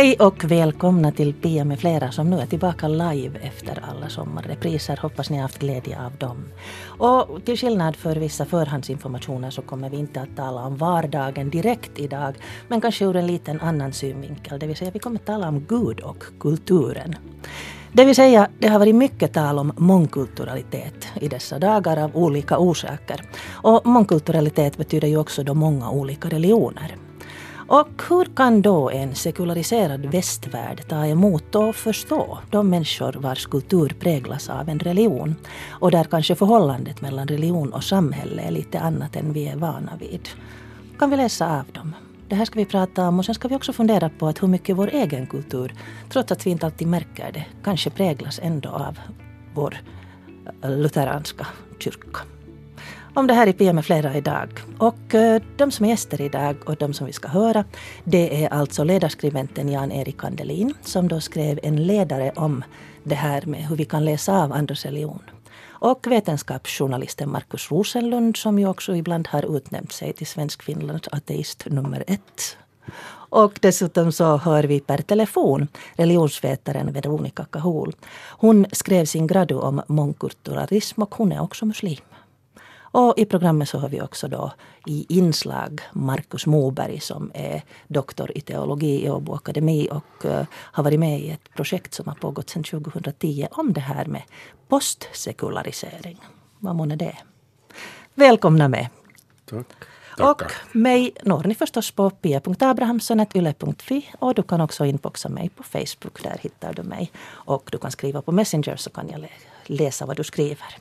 Hej och välkomna till Pia med flera som nu är tillbaka live efter alla sommarrepriser. Hoppas ni har haft glädje av dem. Och till skillnad för vissa förhandsinformationer så kommer vi inte att tala om vardagen direkt idag men kanske ur en liten annan synvinkel. Det vill säga vi kommer att tala om Gud och kulturen. Det vill säga, det har varit mycket tal om mångkulturalitet i dessa dagar av olika orsaker. Och mångkulturalitet betyder ju också då många olika religioner. Och hur kan då en sekulariserad västvärld ta emot och förstå de människor vars kultur präglas av en religion och där kanske förhållandet mellan religion och samhälle är lite annat än vi är vana vid? Kan vi läsa av dem? Det här ska vi prata om och sen ska vi också fundera på att hur mycket vår egen kultur, trots att vi inte alltid märker det, kanske präglas ändå av vår eh, lutheranska kyrka om det här i PM med flera idag. Och eh, de som är gäster idag och de som vi ska höra det är alltså ledarskribenten Jan-Erik Andelin som då skrev en ledare om det här med hur vi kan läsa av andras religion. Och vetenskapsjournalisten Markus Rosenlund som ju också ibland har utnämnt sig till Svensk-Finlands ateist nummer ett. Och dessutom så hör vi per telefon religionsvetaren Veronica Kahul. Hon skrev sin gradu om mångkulturalism och hon är också muslim. Och i programmet så har vi också då i inslag Markus Moberg som är doktor i teologi i Åbo Akademi och uh, har varit med i ett projekt som har pågått sedan 2010 om det här med postsekularisering. Vad månne det? Välkomna med. Tack. Och mig når ni förstås på pia.abrahamsson.yle.fi och du kan också inboxa mig på Facebook. Där hittar du mig. Och du kan skriva på Messenger så kan jag läsa vad du skriver.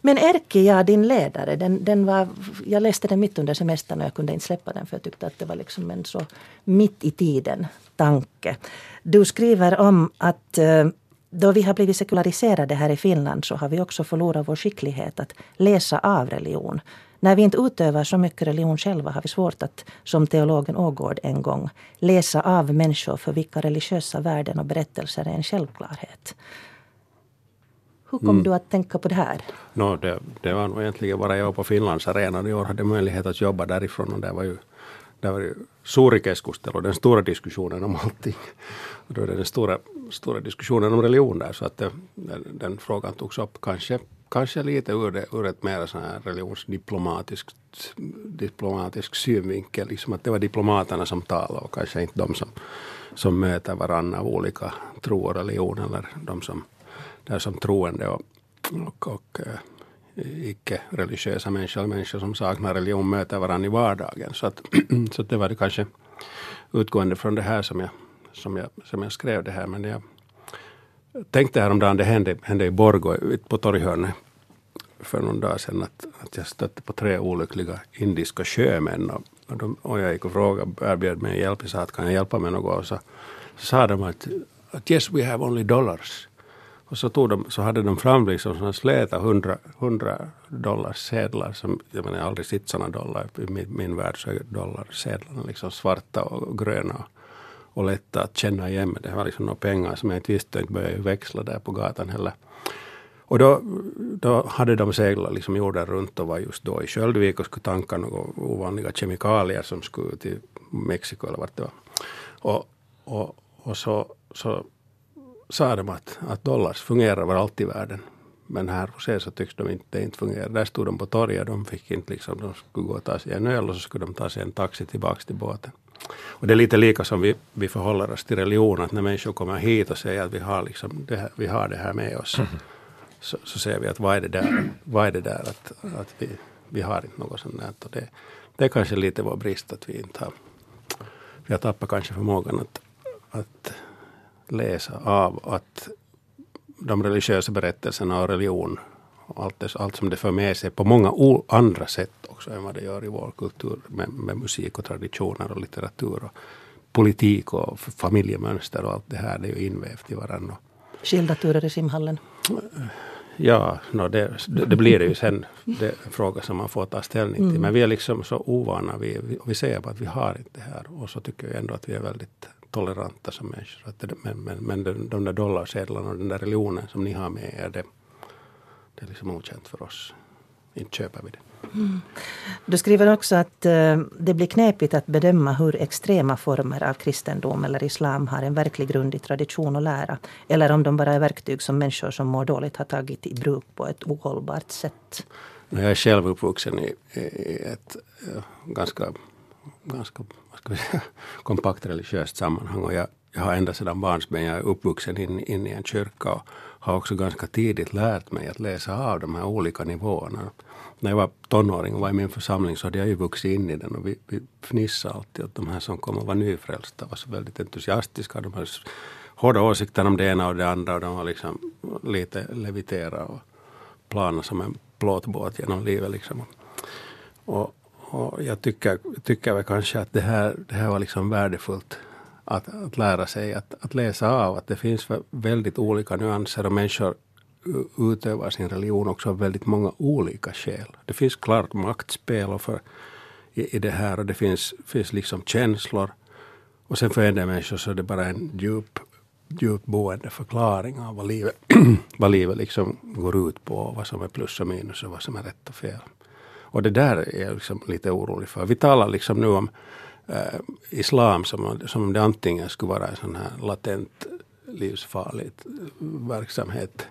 Men Erkki, ja, din ledare, den, den var, jag läste den mitt under semestern och jag kunde inte släppa den för jag tyckte att det var liksom en så mitt i tiden tanke. Du skriver om att eh, då vi har blivit sekulariserade här i Finland så har vi också förlorat vår skicklighet att läsa av religion. När vi inte utövar så mycket religion själva har vi svårt att, som teologen Ågård en gång, läsa av människor för vilka religiösa värden och berättelser är en självklarhet. Hur kom mm. du att tänka på det här? No, det, det var nog egentligen bara jag på Finlandsarenan i år hade möjlighet att jobba därifrån och det var ju det var ju suuri keskustelu, den stora diskussionen om allting. Och då är det den stora, stora diskussionen om religion där, så att det, den, den, frågan togs upp kanske, kanske lite ur, det, ur ett mer sån här religionsdiplomatiskt diplomatisk synvinkel, liksom att det var diplomaterna som talade och kanske inte de som, som möter varandra av olika tro och religion eller de som där som troende och, och, och eh, icke-religiösa människor, människor som saknar religion möter varandra i vardagen. Så, att, så att det var det kanske utgående från det här som jag, som jag, som jag skrev det här. Men jag tänkte häromdagen, det hände, hände i Borgå på torghörnet för någon dag sedan att, att jag stötte på tre olyckliga indiska sjömän. Och, och, de, och jag gick och frågade, erbjöd mig hjälp. Jag sa att kan jag hjälpa med något? Och så, så sa de att, att yes we have only dollars. Och så, tog de, så hade de fram liksom såna släta 100, 100 dollars sedlar. Som, jag menar, jag har aldrig sett sådana dollar. I min, min värld så är dollarsedlarna liksom svarta och gröna och lätta att känna igen. Men Det var liksom några pengar som jag inte visste inte började växla där på gatan heller. Och då, då hade de seglat liksom jorden runt och var just då i Sköldvik och skulle tanka några ovanliga kemikalier som skulle till Mexiko eller vart det var. Och, och, och så, så sa de att, att dollars fungerar var allt i världen. Men här hos er så tycks de inte, inte fungera. Där stod de på torget, de fick inte liksom, de skulle gå och ta sig en öl och så skulle de ta sig en taxi tillbaka till båten. Och det är lite lika som vi, vi förhåller oss till religion, att när människor kommer hit och säger att vi har, liksom det, här, vi har det här med oss, mm. så, så säger vi att vad är det där, vad är det där att, att vi, vi har inte något sånt där. Det, det är kanske lite vår brist att vi inte har, vi har tappat kanske förmågan att, att läsa av att de religiösa berättelserna och religion och allt, det, allt som det för med sig på många andra sätt också än vad det gör i vår kultur med, med musik och traditioner och litteratur och politik och familjemönster och allt det här. Det är ju invävt i varandra. Skilda turer i simhallen? Ja, no, det, det, blir det ju sen. Det är en fråga som man får ta ställning till. Mm. Men vi är liksom så ovana. Vi, vi, vi säger bara att vi har inte det här. Och så tycker jag ändå att vi är väldigt toleranta som människor. Att det, men men, men de, de där dollarsedlarna och den där religionen som ni har med er, det, det är liksom okänt för oss. inte köper vi det. Mm. Du skriver också att uh, det blir knepigt att bedöma hur extrema former av kristendom eller islam har en verklig grund i tradition och lära. Eller om de bara är verktyg som människor som mår dåligt har tagit i bruk på ett ohållbart sätt. Jag är själv uppvuxen i, i ett uh, ganska, ganska vad ska vi säga, kompakt religiöst sammanhang. Och jag, jag har ända sedan barnsben, jag är uppvuxen in, in i en kyrka och har också ganska tidigt lärt mig att läsa av de här olika nivåerna när jag var tonåring och var i min församling så hade jag ju vuxit in i den och vi, vi fnissade alltid åt de här som kom och var nyfrälsta var så väldigt entusiastiska. De hade hårda åsikter om det ena och det andra och de var liksom lite levitera och plana som en plåtbåt genom livet. Liksom. Och, och jag tycker, tycker väl kanske att det här, det här var liksom värdefullt att, att lära sig att, att läsa av att det finns väldigt olika nyanser och människor utövar sin religion också av väldigt många olika skäl. Det finns klart maktspel och för, i, i det här och det finns, finns liksom känslor. Och sen för en del människor så är det bara en djup, djupboende förklaring av vad livet, vad livet liksom går ut på, vad som är plus och minus och vad som är rätt och fel. Och det där är jag liksom lite orolig för. Vi talar liksom nu om eh, islam som, som om det antingen skulle vara en sån här latent livsfarlig verksamhet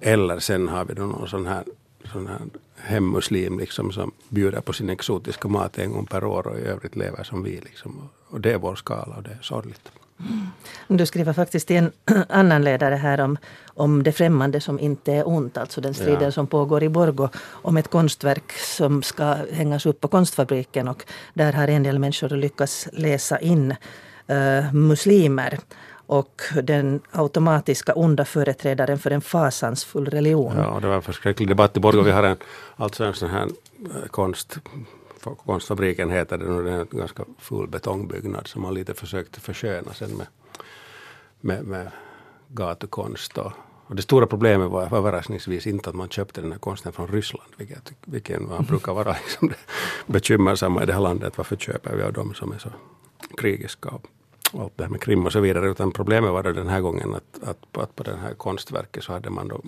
eller sen har vi då någon sån här, sån här hemmuslim liksom som bjuder på sin exotiska mat en gång per år och i övrigt lever som vi. Liksom. Och det är vår skala och det är sorgligt. Mm. Du skriver faktiskt i en annan ledare här om, om det främmande som inte är ont, alltså den striden ja. som pågår i Borgo om ett konstverk som ska hängas upp på konstfabriken och där har en del människor lyckats läsa in uh, muslimer och den automatiska onda företrädaren för en fasansfull religion. Ja, det var en förskräcklig debatt i Borgå. Vi har en, alltså en sån här eh, konst, konstfabriken heter det nu, det är en ganska full betongbyggnad som man lite försökte försköna sen med, med, med gatukonst och och det stora problemet var överraskningsvis inte att man köpte den här konsten från Ryssland, vilket, vilket brukar vara liksom det bekymmersamma i det här landet. Varför köper vi av dem som är så krigiska och allt det här med krim och så vidare. Utan problemet var den här gången att, att, att på det här konstverket så hade man då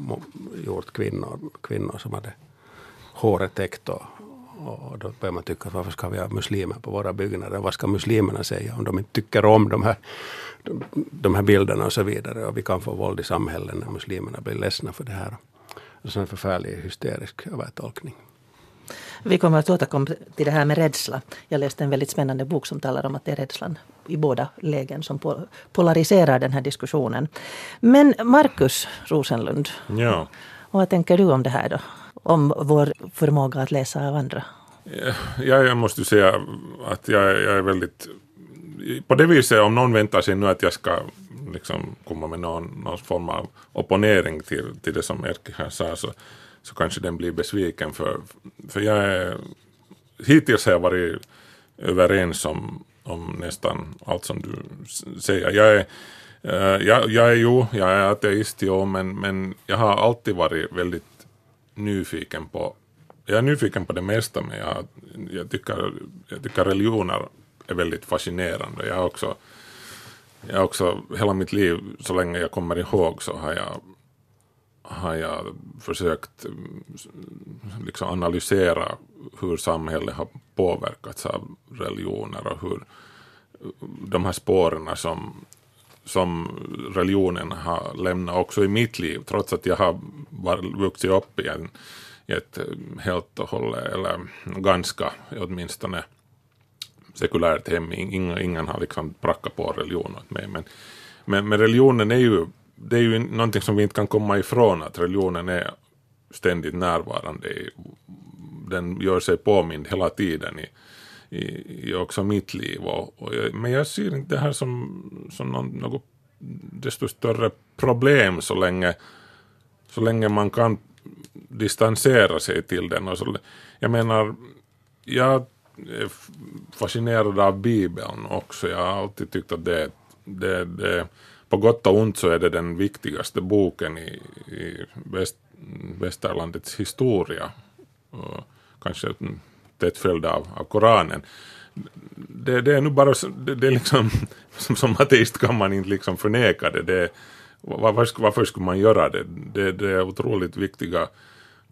gjort kvinnor, kvinnor som hade håret täckt och, och då börjar man tycka varför ska vi ha muslimer på våra byggnader? Vad ska muslimerna säga om de inte tycker om de här, de, de här bilderna och så vidare? Och vi kan få våld i samhället när muslimerna blir ledsna för det här. Och så en förfärlig hysterisk övertolkning. Vi kommer att återkomma till det här med rädsla. Jag läste en väldigt spännande bok som talar om att det är rädslan i båda lägen som polariserar den här diskussionen. Men Markus Rosenlund, ja. vad tänker du om det här då? Om vår förmåga att läsa av andra? Ja, jag måste säga att jag, jag är väldigt... På det viset, om någon väntar sig nu att jag ska liksom komma med någon, någon form av opponering till, till det som Erkki här sa, så så kanske den blir besviken för, för jag är, hittills har jag varit överens om, om nästan allt som du säger. Jag är, eh, jag, jag är ju, jag är ateist, jo, men, men jag har alltid varit väldigt nyfiken på, jag är nyfiken på det mesta, men jag, jag, tycker, jag tycker religioner är väldigt fascinerande. Jag har också, jag också hela mitt liv, så länge jag kommer ihåg, så har jag har jag försökt mm, liksom analysera hur samhället har påverkats av religioner och hur de här spåren som, som religionen har lämnat också i mitt liv, trots att jag har vuxit upp i, en, i ett eh, helt och hållet, eller ganska åtminstone sekulärt hem. Ingen, ingen har liksom prackat på religion åt mig. Men, men, men religionen är ju det är ju någonting som vi inte kan komma ifrån, att religionen är ständigt närvarande. Den gör sig påmind hela tiden i, i, i också mitt liv. Och, och jag, men jag ser inte det här som, som någon, något desto större problem så länge, så länge man kan distansera sig till den. Och så, jag menar, jag är fascinerad av Bibeln också. Jag har alltid tyckt att det, det, det på gott och ont så är det den viktigaste boken i, i väst, västerlandets historia. Och kanske tätt följd av, av Koranen. Det, det, är nu bara det, det är liksom, som, som ateist kan man inte liksom förneka det. det var, varför skulle man göra det? det? Det är otroligt viktiga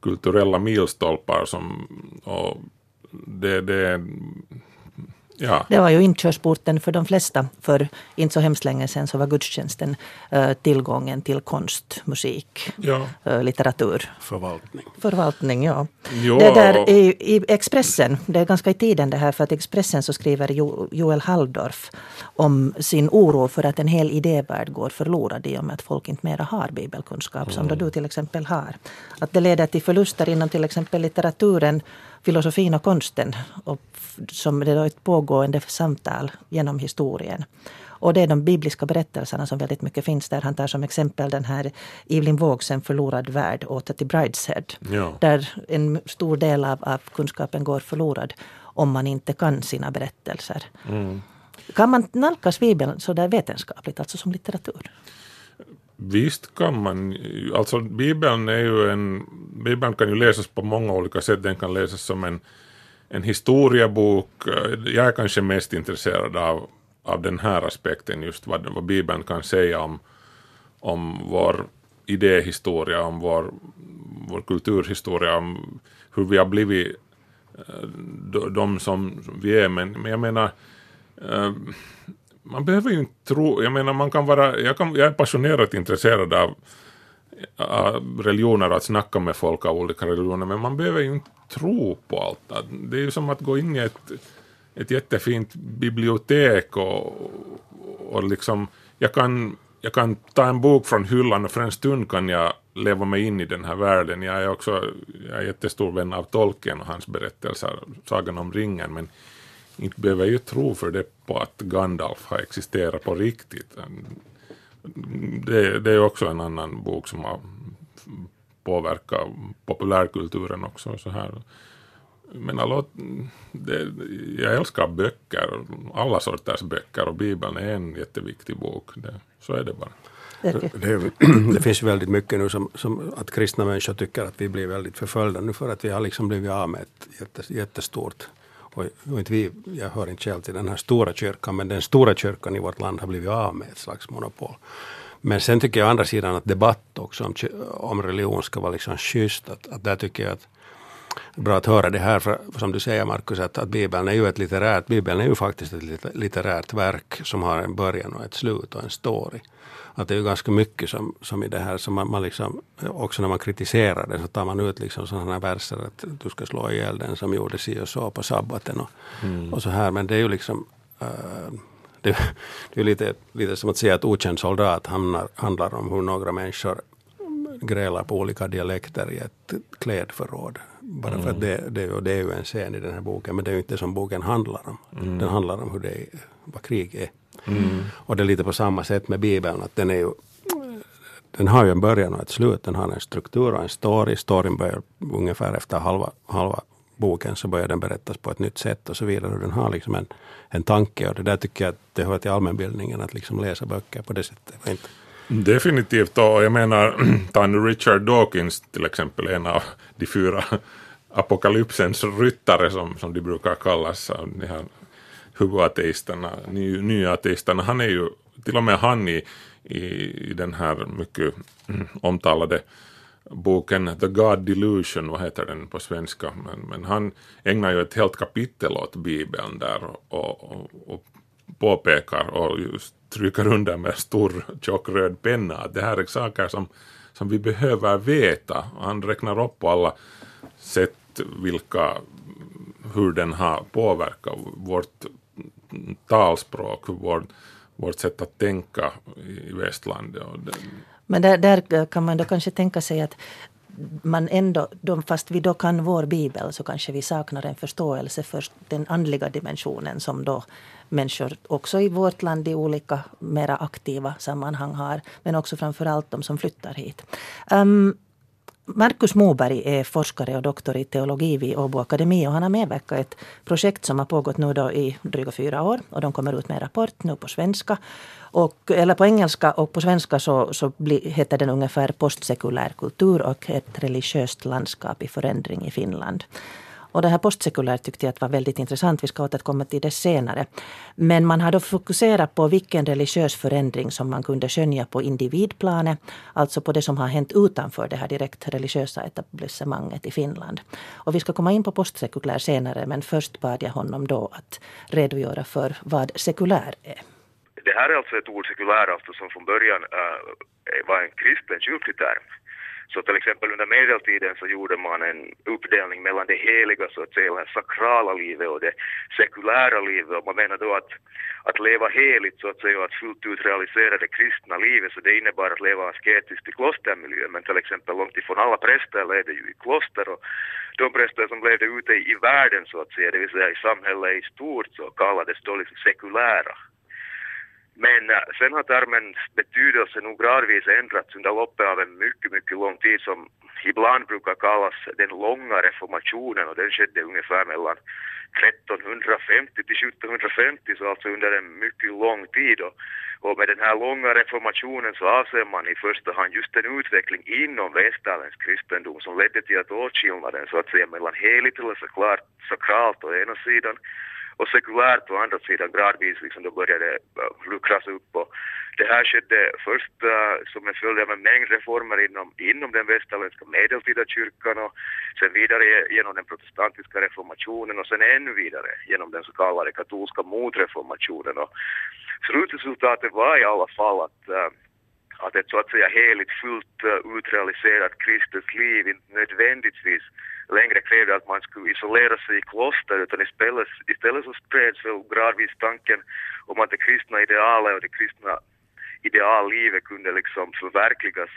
kulturella milstolpar som, och det, det Ja. Det var ju inkörsporten för de flesta. För inte så hemskt länge sedan så var gudstjänsten uh, tillgången till konst, musik, ja. uh, litteratur. Förvaltning. Förvaltning, ja. Jo. Det där i, i, Expressen, det är ganska i tiden det här, för att Expressen så skriver jo, Joel Halldorf om sin oro för att en hel idévärld går förlorad i och med att folk inte mera har bibelkunskap, mm. som då du till exempel har. Att det leder till förluster inom till exempel litteraturen, filosofin och konsten. Och som det är ett pågående samtal genom historien. Och det är de bibliska berättelserna som väldigt mycket finns där. Han tar som exempel den här Evelyn Vaughs En förlorad värld, åter till Brideshead. Ja. Där en stor del av, av kunskapen går förlorad om man inte kan sina berättelser. Mm. Kan man nalkas Bibeln så där vetenskapligt, alltså som litteratur? Visst kan man. Alltså Bibeln är ju en... Bibeln kan ju läsas på många olika sätt. Den kan läsas som en en historiebok. Jag är kanske mest intresserad av, av den här aspekten, just vad, vad Bibeln kan säga om, om vår idéhistoria, om vår, vår kulturhistoria, om hur vi har blivit eh, de som vi är. Men, men jag menar, eh, man behöver ju inte tro, jag menar man kan vara, jag, kan, jag är passionerat intresserad av religioner och att snacka med folk av olika religioner, men man behöver ju inte tro på allt. Det är ju som att gå in i ett, ett jättefint bibliotek och, och liksom, jag kan, jag kan ta en bok från hyllan och för en stund kan jag leva mig in i den här världen. Jag är också jag är jättestor vän av Tolkien och hans berättelser, Sagan om ringen, men inte behöver jag ju tro för det på att Gandalf har existerat på riktigt. Det, det är också en annan bok som har påverka populärkulturen också. Så här. Men alla, det, jag älskar böcker, alla sorters böcker och Bibeln är en jätteviktig bok. Det, så är det bara. Det, det, finns väldigt mycket nu som, som, att kristna människor tycker att vi blir väldigt förföljda nu för att vi har liksom blivit av med ett jättes, jättestort och, inte vi, jag hör inte själv till den här stora kyrkan, men den stora kyrkan i vårt land har blivit av med ett slags monopol. Men sen tycker jag å andra sidan att debatt också om, om religion ska vara liksom schysst. Att, att där tycker jag att bra att höra det här, för, som du säger Markus, att, att Bibeln är ju ett litterärt, Bibeln är ju faktiskt ett litterärt verk som har en början och ett slut och en story. Att det är ju ganska mycket som, som i det här, som man, man liksom, också när man kritiserar det så tar man ut liksom sådana här verser att du ska slå ihjäl den som gjorde si och så på sabbaten och, mm. och så här. Men det är ju liksom uh, det, det är lite, lite som att säga att okänd soldat handlar, handlar om hur några människor grälar på olika dialekter i ett klädförråd. Bara mm. för att mm. det, det, det är ju en scen i den här boken, men det är ju inte det som boken handlar om. Mm. Den handlar om hur det, vad krig är. Mm. Och det är lite på samma sätt med Bibeln, att den är ju den har ju en början och ett slut. Den har en struktur och en story. Storyn börjar ungefär efter halva, halva boken så börjar den berättas på ett nytt sätt och så vidare. Och den har liksom en, en tanke och det där tycker jag att det hör till allmänbildningen att liksom läsa böcker på det sättet. Inte. Definitivt, och jag menar, ta nu Richard Dawkins till exempel, en av de fyra apokalypsens ryttare som, som de brukar kallas, de här huvudateisterna, ny, nya ateisterna, han är ju, till och med han i, i, i den här mycket mm, omtalade boken The God Delusion, vad heter den på svenska, men, men han ägnar ju ett helt kapitel åt Bibeln där och, och, och påpekar och just stryker under med stor tjock röd penna att det här är saker som, som vi behöver veta. Han räknar upp på alla sätt vilka, hur den har påverkat vårt talspråk, vårt, vårt sätt att tänka i västlandet. Men där, där kan man då kanske tänka sig att man ändå, fast vi då kan vår bibel, så kanske vi saknar en förståelse för den andliga dimensionen som då människor också i vårt land i olika mera aktiva sammanhang har. Men också framförallt de som flyttar hit. Um, Markus Moberg är forskare och doktor i teologi vid Åbo Akademi och han har medverkat i ett projekt som har pågått nu då i dryga fyra år och de kommer ut med en rapport nu på svenska. Och, eller på engelska och på svenska så, så bli, heter den ungefär postsekulär kultur och ett religiöst landskap i förändring i Finland. Och det här postsekulär tyckte jag att var väldigt intressant. Vi ska återkomma till det senare. Men man har då fokuserat på vilken religiös förändring som man kunde skönja på individplanet. Alltså på det som har hänt utanför det här direkt religiösa etablissemanget i Finland. Och vi ska komma in på postsekulär senare men först bad jag honom då att redogöra för vad sekulär är. Det här är alltså ett ord sekulär alltså som från början äh, var en kristen kyrklig term. Så till exempel under medeltiden så gjorde man en uppdelning mellan det heliga, så att säga, det sakrala livet och det sekulära livet. Och man menar då att, att leva heligt, så att säga, och att fullt ut realisera det kristna livet, så det innebar att leva asketiskt i klostermiljö. Men till exempel långt ifrån alla präster levde ju i kloster och de präster som levde ute i världen, så att säga, det vill säga i samhället i stort, så kallades då liksom sekulära. Men äh, sen har termens betydelse nog gradvis ändrats under loppet av en mycket, mycket lång tid som ibland brukar kallas den långa reformationen och den skedde ungefär mellan 1350 till 1750, så alltså under en mycket lång tid. Och, och med den här långa reformationen så avser man i första hand just en utveckling inom västerländsk kristendom som ledde till att åtskillnaden så att säga mellan heligt eller såklart sakralt å ena sidan och sekulärt å andra sidan gradvis liksom då började uh, luckras upp och det här skedde först uh, som en följd av en mängd reformer inom, inom den västerländska medeltida kyrkan och sen vidare genom den protestantiska reformationen och sen ännu vidare genom den så kallade katolska motreformationen. Och slutresultatet var i alla fall att uh, att ett så att säga heligt fullt uh, utrealiserat kristet liv inte nödvändigtvis längre krävde att man skulle isolera sig i kloster utan istället, istället så spreds väl gradvis tanken om att det kristna idealet och det kristna ideallivet kunde liksom förverkligas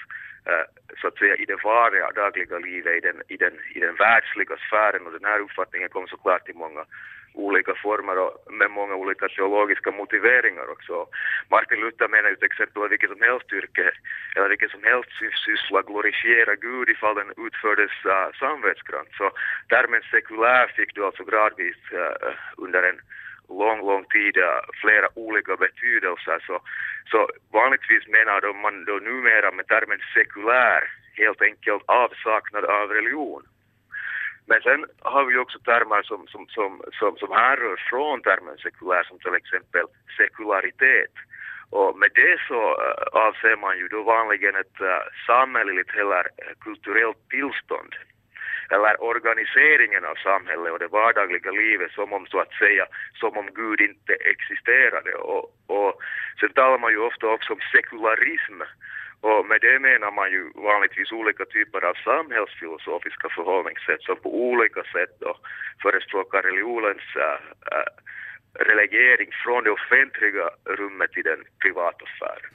eh, så att säga i det vardagliga livet, i den, i, den, i den världsliga sfären. Och den här uppfattningen kom såklart till många olika former och med många olika teologiska motiveringar också. Martin Luther menar ju till exempel att vilket som helst yrke eller vilket som helst syssla glorifiera Gud ifall den utfördes uh, samvetsgrant. Så termen sekulär fick du alltså gradvis uh, under en lång, lång tid uh, flera olika betydelser. Så, så vanligtvis menar man då numera med termen sekulär helt enkelt avsaknad av religion. Men sen har vi också termer som, som, som, som, som härrör från termen sekulär som till exempel sekularitet. Och med det så eh, avser man ju då vanligen ett eh, samhälleligt eller eh, kulturellt tillstånd eller organiseringen av samhället och det vardagliga livet som om så att säga, som om Gud inte existerade. Och, och sen talar man ju ofta också om sekularism och med det menar man ju vanligtvis olika typer av samhällsfilosofiska förhållningssätt som på olika sätt då förespråkar religionens äh, äh relegering från det offentliga rummet till den privata sfären.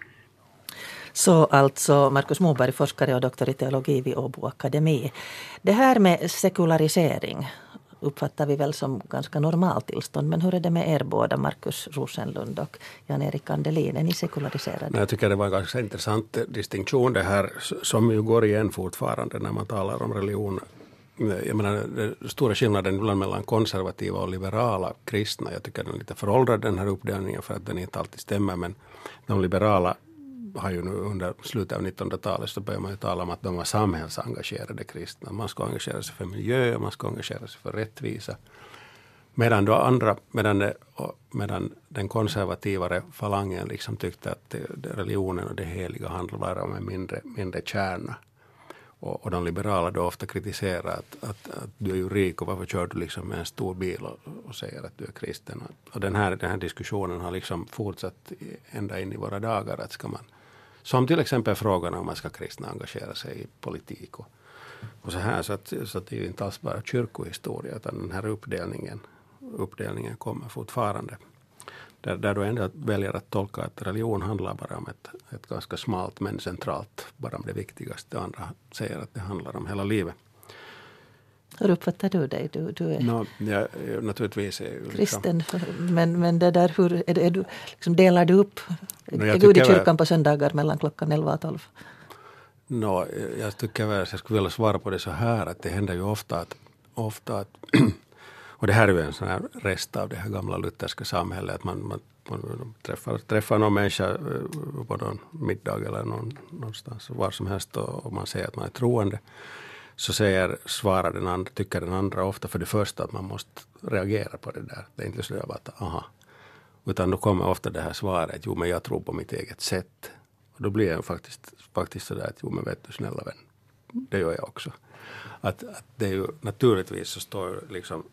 Så alltså Markus Moberg, forskare och doktor i teologi vid Åbo Akademi. Det här med sekularisering, uppfattar vi väl som ganska normaltillstånd. Men hur är det med er båda, Markus Rosenlund och Jan-Erik Andelin? Är ni sekulariserade? Jag tycker det var en ganska intressant distinktion det här som ju går igen fortfarande när man talar om religion. Jag menar, den stora skillnaden ibland mellan konservativa och liberala kristna. Jag tycker den är lite föråldrad den här uppdelningen för att den inte alltid stämmer. Men de liberala har ju nu under slutet av 1900-talet så börjar man ju tala om att de var samhällsengagerade kristna. Man ska engagera sig för miljö, man ska engagera sig för rättvisa. Medan, då andra, medan, det, medan den konservativare falangen liksom tyckte att religionen och det heliga handlar om en mindre, mindre kärna. Och, och de liberala då ofta kritiserar att, att, att, du är ju rik och varför kör du liksom med en stor bil och, och säger att du är kristen. Och den här, den här diskussionen har liksom fortsatt ända in i våra dagar. Att ska man som till exempel frågan om man ska kristna engagera sig i politik och, och så här. Så, att, så att det är inte alls bara kyrkohistoria utan den här uppdelningen, uppdelningen kommer fortfarande. Där, där du ändå väljer att tolka att religion handlar bara om ett, ett ganska smalt men centralt, bara om det viktigaste. Andra säger att det handlar om hela livet. Hur uppfattar du dig? Du, du är no, ja, naturligtvis är liksom, kristen. Men, men det där, hur, är, är du, liksom delar du upp? No, är Gud i kyrkan på söndagar mellan klockan 11 och 12? No, jag tycker väl att jag skulle vilja svara på det så här att det händer ju ofta att, ofta att och det här är ju en sån här rest av det här gamla lutherska samhället. Att man, man, man träffar, träffar någon människa eh, på någon middag eller någon, någonstans var som helst och, och man säger att man är troende så säger, svarar den andra, tycker den andra ofta för det första att man måste reagera på det där. Det är inte så att aha. Utan då kommer ofta det här svaret, jo men jag tror på mitt eget sätt. Och då blir jag faktiskt, faktiskt sådär att jo men vet du snälla vän, det gör jag också. Att, att det är ju naturligtvis så står liksom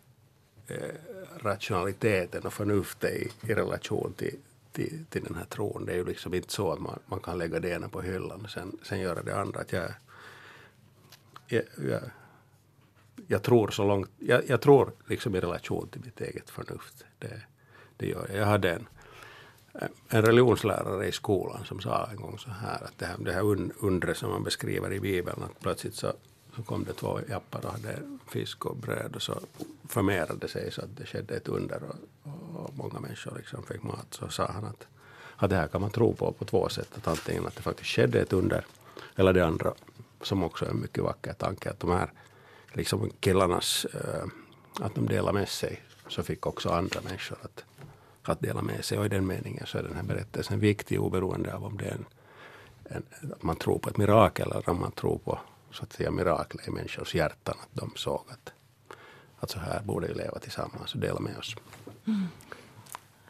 eh, rationaliteten och förnuftet i, i relation till, till, till den här tron. Det är ju liksom inte så att man, man kan lägga det ena på hyllan och sen, sen göra det andra. Att jag, jag, jag, jag tror så långt, jag, jag, tror liksom i relation till mitt eget förnuft. Det, det gör jag. Jag hade en, en religionslärare i skolan som sa en gång så här att det här, det här undret som man beskriver i Bibeln, att plötsligt så, så kom det två jappar och hade fisk och bröd och så förmerade sig så att det skedde ett under och, och många människor liksom fick mat. Så sa han att, att det här kan man tro på på två sätt. Att antingen att det faktiskt skedde ett under eller det andra som också är en mycket vacker tanke att de här liksom killarnas, äh, eh, att de delar med sig så fick också andra människor att att dela med sig. Och i den meningen så är den här berättelsen viktig oberoende av om det är en, en, man tror på ett mirakel eller om man tror på så att säga mirakler i människors hjärtan. Att de såg att, att så här borde vi leva tillsammans och dela med oss. Mm.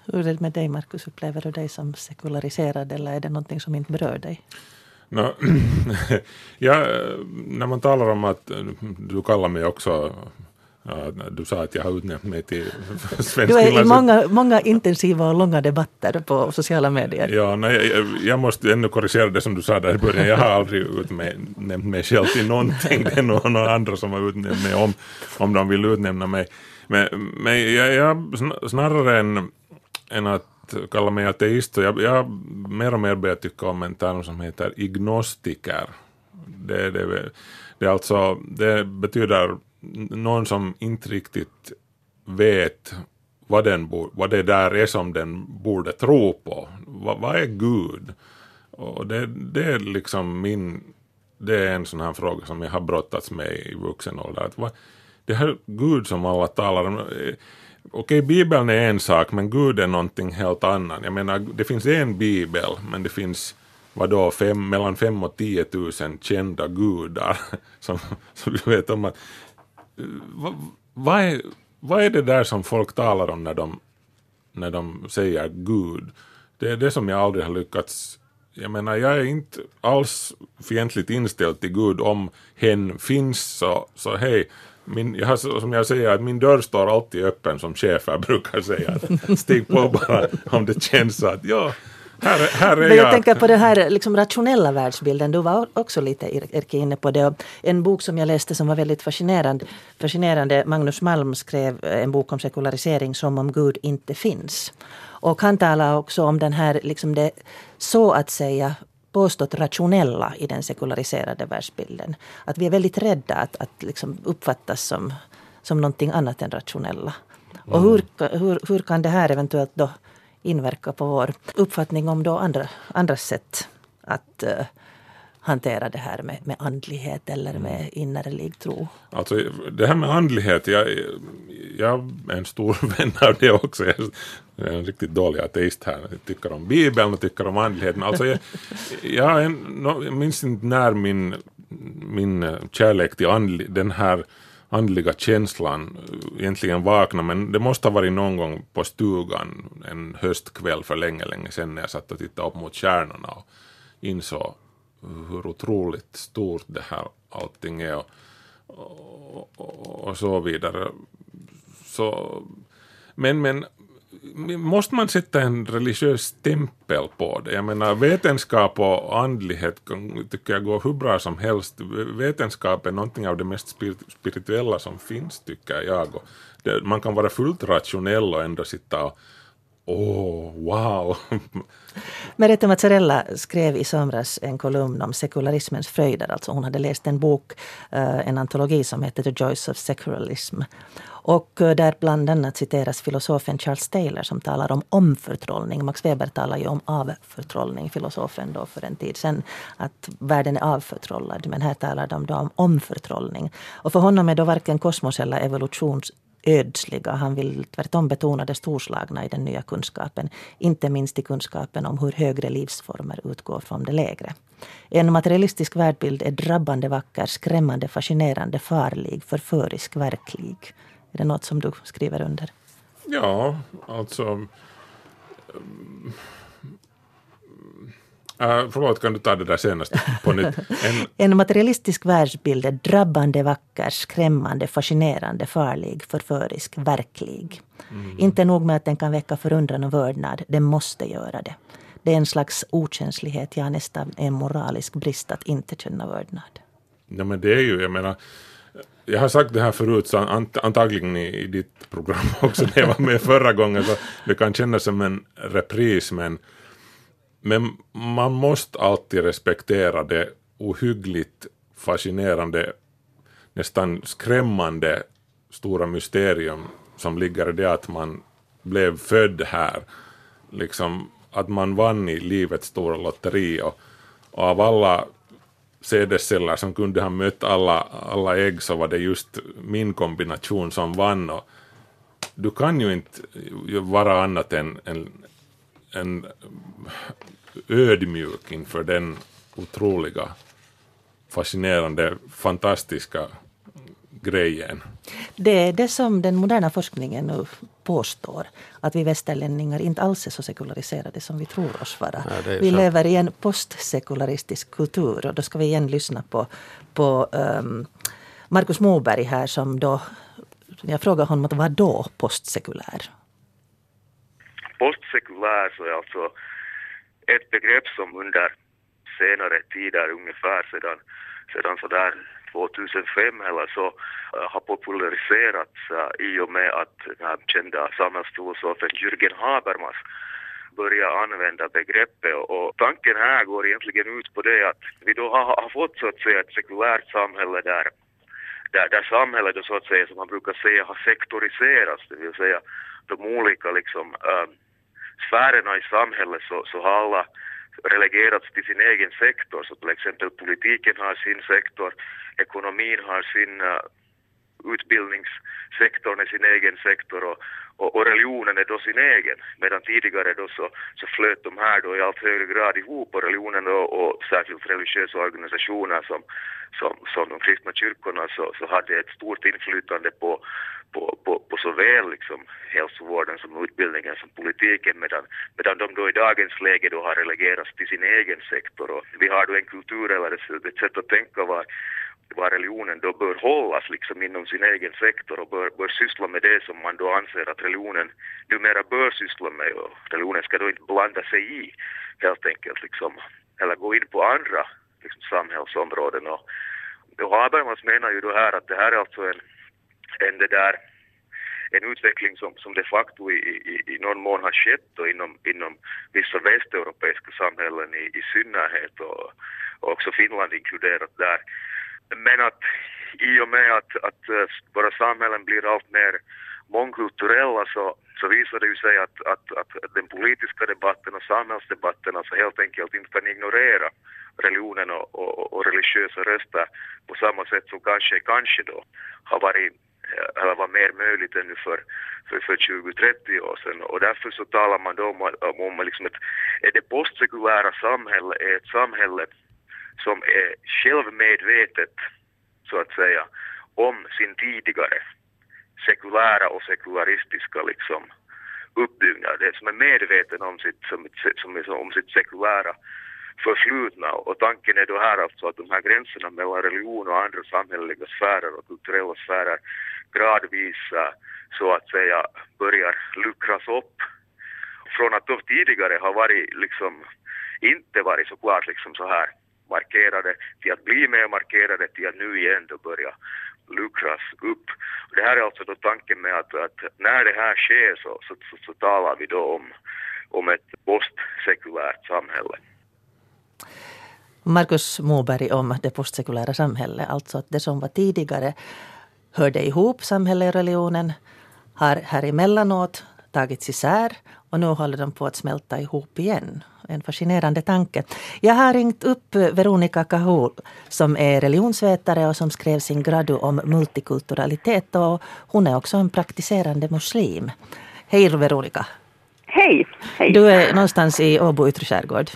Hur är det med dig Markus? Upplever du dig som sekulariserad eller är det någonting som inte berör dig? No, ja, när man talar om att du kallar mig också Ja, du sa att jag har utnämnt mig till svensk Du är i många, många intensiva och långa debatter på sociala medier. Ja, nej, jag, jag måste ännu korrigera det som du sa där i början. Jag har aldrig utnämnt mig själv till någonting. Det är någon annan som har utnämnt mig om, om de vill utnämna mig. Men, men jag, jag snarare än, än att kalla mig ateist, jag, jag mer och mer börjar tycka om en term som heter ignostiker. Det, det, det, alltså, det betyder någon som inte riktigt vet vad, den vad det där är som den borde tro på. Vad, vad är Gud? Och det, det är liksom min, det är en sån här fråga som jag har brottats med i vuxen ålder. Att vad, det här Gud som alla talar om, eh, okej bibeln är en sak men Gud är någonting helt annat. Jag menar det finns en bibel men det finns vadå, fem, mellan fem och tio tusen kända gudar som, som du vet om att eh, vad, vad, är, vad är det där som folk talar om när de, när de säger Gud? Det är det som jag aldrig har lyckats jag menar, jag är inte alls fientligt inställd till Gud om hen finns så, så hej, min, jag har, som jag säger, att min dörr står alltid öppen som chefer brukar säga. Stig på bara om det känns så att ja, här, här är Men jag, jag tänker på den här liksom, rationella världsbilden. Du var också lite Erki inne på det. En bok som jag läste som var väldigt fascinerande. fascinerande. Magnus Malm skrev en bok om sekularisering som om Gud inte finns. Och han talar också om den här, liksom det, så att säga, påstått rationella i den sekulariserade världsbilden. Att vi är väldigt rädda att, att liksom uppfattas som, som någonting annat än rationella. Och mm. hur, hur, hur kan det här eventuellt då inverka på vår uppfattning om då andra, andra sätt att uh, hantera det här med, med andlighet eller med innerlig tro? Alltså det här med andlighet, jag, jag är en stor vän av det också. Jag är en riktigt dålig ateist här. Jag tycker om Bibeln och tycker om andligheten. Alltså jag, jag, en, jag minns inte när min, min kärlek till andlig, den här andliga känslan egentligen vakna, men det måste ha varit någon gång på stugan en höstkväll för länge, länge sedan när jag satt och tittade upp mot stjärnorna och insåg hur otroligt stort det här allting är och, och, och så vidare. Så, men, men måste man sätta en religiös stämpel på det? Jag menar vetenskap och andlighet tycker jag går hur bra som helst. Vetenskap är någonting av det mest spirituella som finns tycker jag. Det, man kan vara fullt rationell och ändå sitta och Åh, oh, wow! Merete Mazzarella skrev i somras en kolumn om sekularismens fröjder. Alltså hon hade läst en bok, eh, en antologi som heter The Joys of Secularism. Och eh, där bland annat citeras filosofen Charles Taylor som talar om omförtrollning. Max Weber talar ju om avförtrollning, filosofen då för en tid sedan. Att världen är avförtrollad. Men här talar de då om omförtrollning. Och för honom är då varken kosmos eller evolutions ödsliga. Han vill tvärtom betona det storslagna i den nya kunskapen. Inte minst i kunskapen om hur högre livsformer utgår från det lägre. En materialistisk världbild är drabbande vacker, skrämmande, fascinerande, farlig, förförisk, verklig. Är det något som du skriver under? Ja, alltså mm, Uh, förlåt, kan du ta det där senaste på nytt? En, en materialistisk världsbild är drabbande vacker, skrämmande, fascinerande, farlig, förförisk, verklig. Mm. Inte nog med att den kan väcka förundran och vördnad, den måste göra det. Det är en slags okänslighet, ja nästan en moralisk brist att inte känna vördnad. Ja men det är ju, jag menar, jag har sagt det här förut, så antagligen i, i ditt program också när jag var med förra gången, så det kan kännas som en repris men men man måste alltid respektera det ohyggligt fascinerande, nästan skrämmande stora mysterium som ligger i det att man blev född här. Liksom att man vann i livets stora lotteri och, och av alla sädesceller som kunde ha mött alla, alla ägg så var det just min kombination som vann. Och du kan ju inte vara annat än, än, än ödmjuk inför den otroliga, fascinerande, fantastiska grejen. Det är det som den moderna forskningen nu påstår. Att vi västerlänningar inte alls är så sekulariserade som vi tror oss vara. Ja, vi så. lever i en postsekularistisk kultur och då ska vi igen lyssna på, på um, Markus Moberg här som då jag frågar honom att vad då postsekulär? Postsekulär så är alltså ett begrepp som under senare tider, ungefär sedan, sedan sådär 2005 eller så eh, har populariserats i och med att den här kända samhällsfilosofen Jürgen Habermas börja använda begreppet. Och tanken här går egentligen ut på det att vi då har, har fått så att säga ett sekulärt samhälle där, där, där samhället då så att säga som man brukar säga har sektoriserats, det vill säga de olika liksom äh, sfärerna i samhället så, så har alla relegerats till sin egen sektor. Så till exempel politiken har sin sektor, ekonomin har sin uh, utbildningssektorn är sin egen sektor och, och, och, religionen är då sin egen. Medan tidigare då så, så flöt de här då i allt högre grad ihop och religionen då, och särskilt religiösa organisationer som, som, som de kristna kyrkorna så, så hade ett stort inflytande på, på, på, på såväl liksom hälsovården som utbildningen som politiken medan, medan de då i dagens läge då har relegerats till sin egen sektor och vi har då en kultur eller ett, ett sätt att tänka var, var religionen då bör hållas liksom inom sin egen sektor och bör, bör syssla med det som man då anser att religionen numera bör syssla med. Och religionen ska då inte blanda sig i helt enkelt liksom eller gå in på andra liksom, samhällsområden. Och, och Habermas menar ju då här att det här är alltså en en, det där, en utveckling som, som de facto i, i, i någon mån har skett då inom, inom vissa västeuropeiska samhällen i, i synnerhet. Och, och också Finland inkluderat där. Men att i och med att, att eh, våra samhällen blir allt mer mångkulturella så, så visar det ju sig att, att, att den politiska debatten och samhällsdebatten alltså helt enkelt inte kan ignorera religionen och, och, och religiösa röster på samma sätt som kanske, kanske då har varit eh, eller var mer möjligt ännu för, för, för 20-30 år sedan. Och därför så talar man då om, om, om liksom ett, det postsekulära samhället är ett samhälle som är självmedvetet, så att säga, om sin tidigare sekulära och sekularistiska liksom uppbyggnad. Det som är medveten om sitt, som, som, som, om sitt sekulära förflutna och tanken är då här alltså att de här gränserna mellan religion och andra samhälleliga sfärer och kulturella sfärer gradvis eh, så att säga börjar luckras upp. Från att de tidigare har varit liksom inte varit så klart liksom så här markerade till att bli mer markerade till att nu igen då börja luckras upp. Det här är alltså då tanken med att, att när det här sker så, så, så, så talar vi då om, om ett postsekulärt samhälle. Markus Moberg om det postsekulära samhället, alltså att det som var tidigare hörde ihop, samhället och religionen, har här emellanåt tagits isär och nu håller de på att smälta ihop igen. En fascinerande tanke. Jag har ringt upp Veronica Kahul som är religionsvetare och som skrev sin gradu om multikulturalitet och hon är också en praktiserande muslim. Hej Veronica! Hej! Hej. Du är någonstans i Åbo yttre skärgård.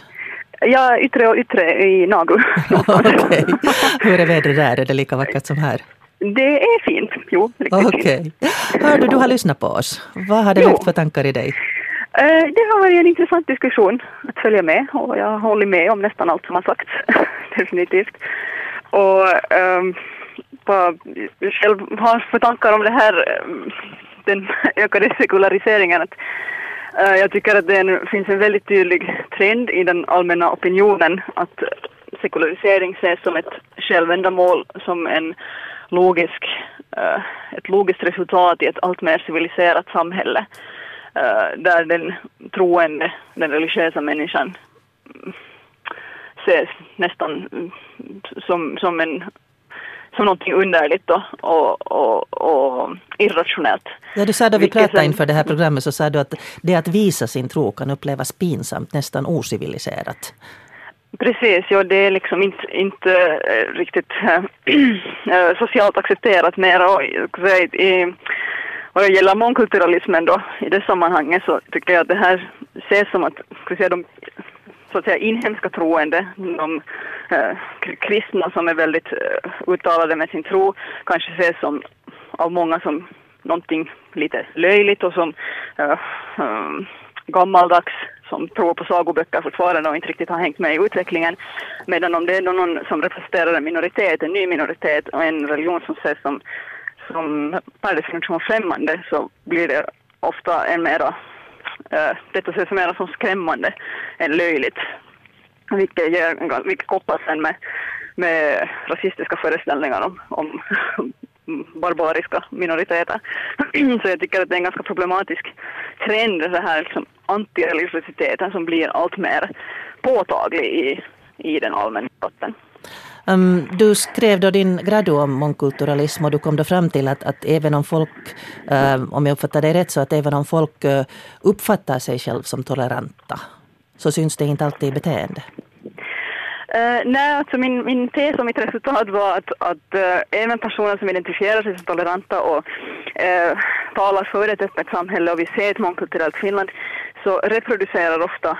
Ja, yttre och yttre i Nagu. Okej. Hur är vädret där? Är det lika vackert som här? Det är fint, jo. riktigt Okej. fint. Hör du, du har lyssnat på oss. Vad har det Jo. väckt för tankar i dig? Eh, det har varit en intressant diskussion att följa med och jag har hållit med om nästan allt som har sagts. Definitivt. Och um, vad jag själv har för tankar om det här, eh, den ökade sekulariseringen. Att, uh, jag tycker att det finns en väldigt tydlig trend i den allmänna opinionen att sekularisering ses som ett självändamål, som en logisk, uh, ett logiskt resultat i ett allt mer civiliserat samhälle där den troende, den religiösa människan mm, ses nästan mm, som, som, en, som någonting underligt och, och, och, och irrationellt. Ja, du sa då vi pratade sen- inför det här programmet så sa du att det att visa sin tro kan upplevas pinsamt, nästan ociviliserat. Precis, ja det är liksom inte, inte eh, riktigt äh, socialt accepterat mer och i, vad det gäller mångkulturalismen då i det sammanhanget så tycker jag att det här ses som att, ska säga, de så att säga inhemska troende, de eh, kristna som är väldigt eh, uttalade med sin tro kanske ses som av många som någonting lite löjligt och som eh, eh, gammaldags som tror på sagoböcker fortfarande och inte riktigt har hängt med i utvecklingen. Medan om det är någon som representerar en minoritet, en ny minoritet och en religion som ses som, som per definition främmande så blir det ofta en mera, äh, detta ses mera som skrämmande än löjligt. Vilket, ger, vilket kopplas sen med, med rasistiska föreställningar om, om barbariska minoriteter. Så jag tycker att det är en ganska problematisk trend, den här liksom antireligiositeten som blir allt mer påtaglig i, i den allmänna debatten. Um, du skrev då din gradu om mångkulturalism och du kom då fram till att, att även om folk, um, om jag uppfattar dig rätt, så att även om folk uh, uppfattar sig själv som toleranta så syns det inte alltid i beteende. Uh, nej, alltså min, min tes och mitt resultat var att, att uh, även personer som identifierar sig som toleranta och uh, talar för ett öppet samhälle och vi ser ett mångkulturellt Finland så reproducerar ofta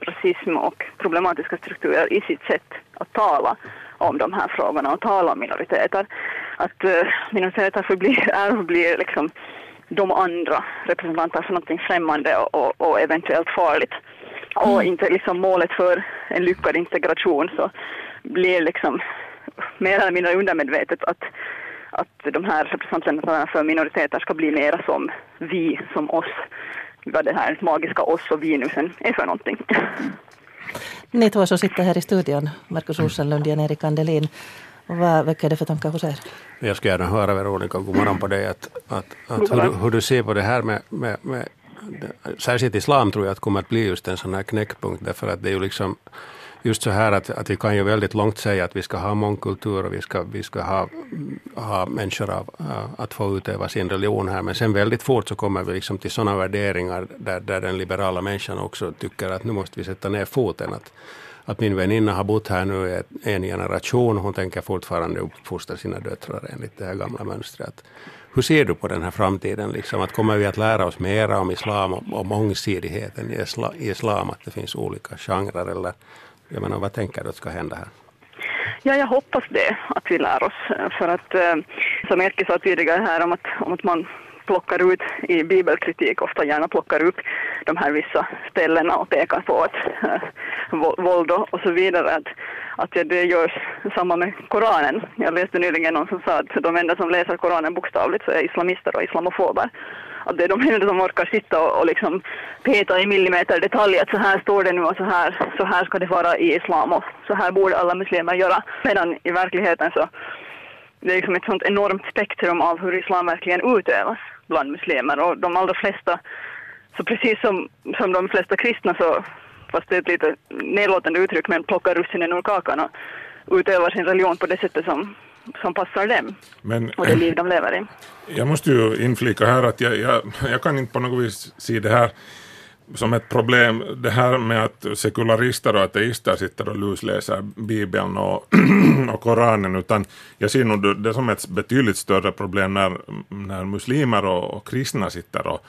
rasism och problematiska strukturer i sitt sätt att tala om de här frågorna och tala om minoriteter. Att uh, minoriteter förblir, är förblir liksom de andra representanter för någonting främmande och, och, och eventuellt farligt. Och inte liksom målet för en lyckad integration så blir liksom mer eller mindre undermedvetet att, att de här representanterna för minoriteter ska bli mera som vi, som oss. Vad det här magiska oss och vinusen är för någonting. Ni två som sitter här i studion, Markus Rosenlund och Jan-Erik Andelin. Vad väcker det för tankar hos er? Jag skulle gärna höra Veronica, god morgon på dig, att, att, att hur, hur du ser på det här med, med, med särskilt islam tror jag att kommer att bli just en sån här knäckpunkt, därför att det är ju liksom just så här att, att vi kan ju väldigt långt säga att vi ska ha mångkultur och vi ska, vi ska ha, ha människor av, eh, att få utöva sin religion här, men sen väldigt fort så kommer vi liksom till sådana värderingar där, där den liberala människan också tycker att nu måste vi sätta ner foten. Att, att min väninna har bott här nu i en generation, hon tänker fortfarande uppfostra sina döttrar enligt det här gamla mönstret. Hur ser du på den här framtiden? Liksom, att kommer vi att lära oss mera om islam och, och mångsidigheten i i islam, att det finns olika genrer? Eller, jag menar, vad tänker du ska hända här? Ja, jag hoppas det, att vi lär oss. För att, eh, som Erkki sa tidigare här om att, om att man plockar ut i bibelkritik, ofta gärna plockar upp de här vissa ställena och pekar på att äh, våld och så vidare. Att, att det- det görs samma med Koranen. Jag läste nyligen någon som sa att de enda som läser Koranen bokstavligt så är islamister och islamofober. Att det är de enda som orkar sitta och, och liksom peta i millimeter detalj att så här står det nu och så här, så här ska det vara i islam och så här borde alla muslimer göra. Medan i verkligheten så det är liksom ett sånt enormt spektrum av hur islam verkligen utövas bland muslimer och de allra flesta, så precis som, som de flesta kristna så, fast det är ett lite nedlåtande uttryck, men plockar russinen ur kakan och utövar sin religion på det sättet som, som passar dem Men och det liv de lever i. jag måste ju inflika här att jag, jag, jag kan inte på något vis se det här som ett problem, det här med att sekularister och ateister sitter och lusläser Bibeln och, och Koranen, utan jag ser nog det som ett betydligt större problem när, när muslimer och, och kristna sitter och,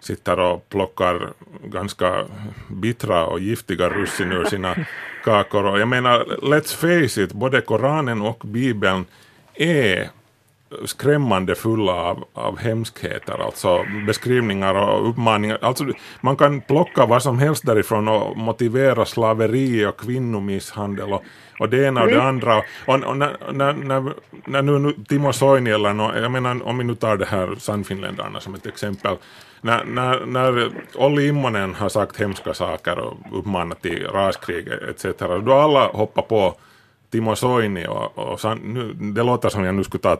sitter och plockar ganska bittra och giftiga russin ur sina kakor. Och jag menar, let's face it, både Koranen och Bibeln är skrämmande fulla av, av hemskheter, alltså beskrivningar och uppmaningar. Alltså, man kan plocka vad som helst därifrån och motivera slaveri och kvinnomisshandel och, och det ena och det andra. Och, och när, när, när, när nu Timo Soini eller no, jag menar om vi nu tar det här Sannfinländarna som ett exempel, när, när, när Olli Immonen har sagt hemska saker och uppmanat till raskrig etc. Då alla hoppar på Timo Soini och, och san, nu, det låter som jag nu skulle ta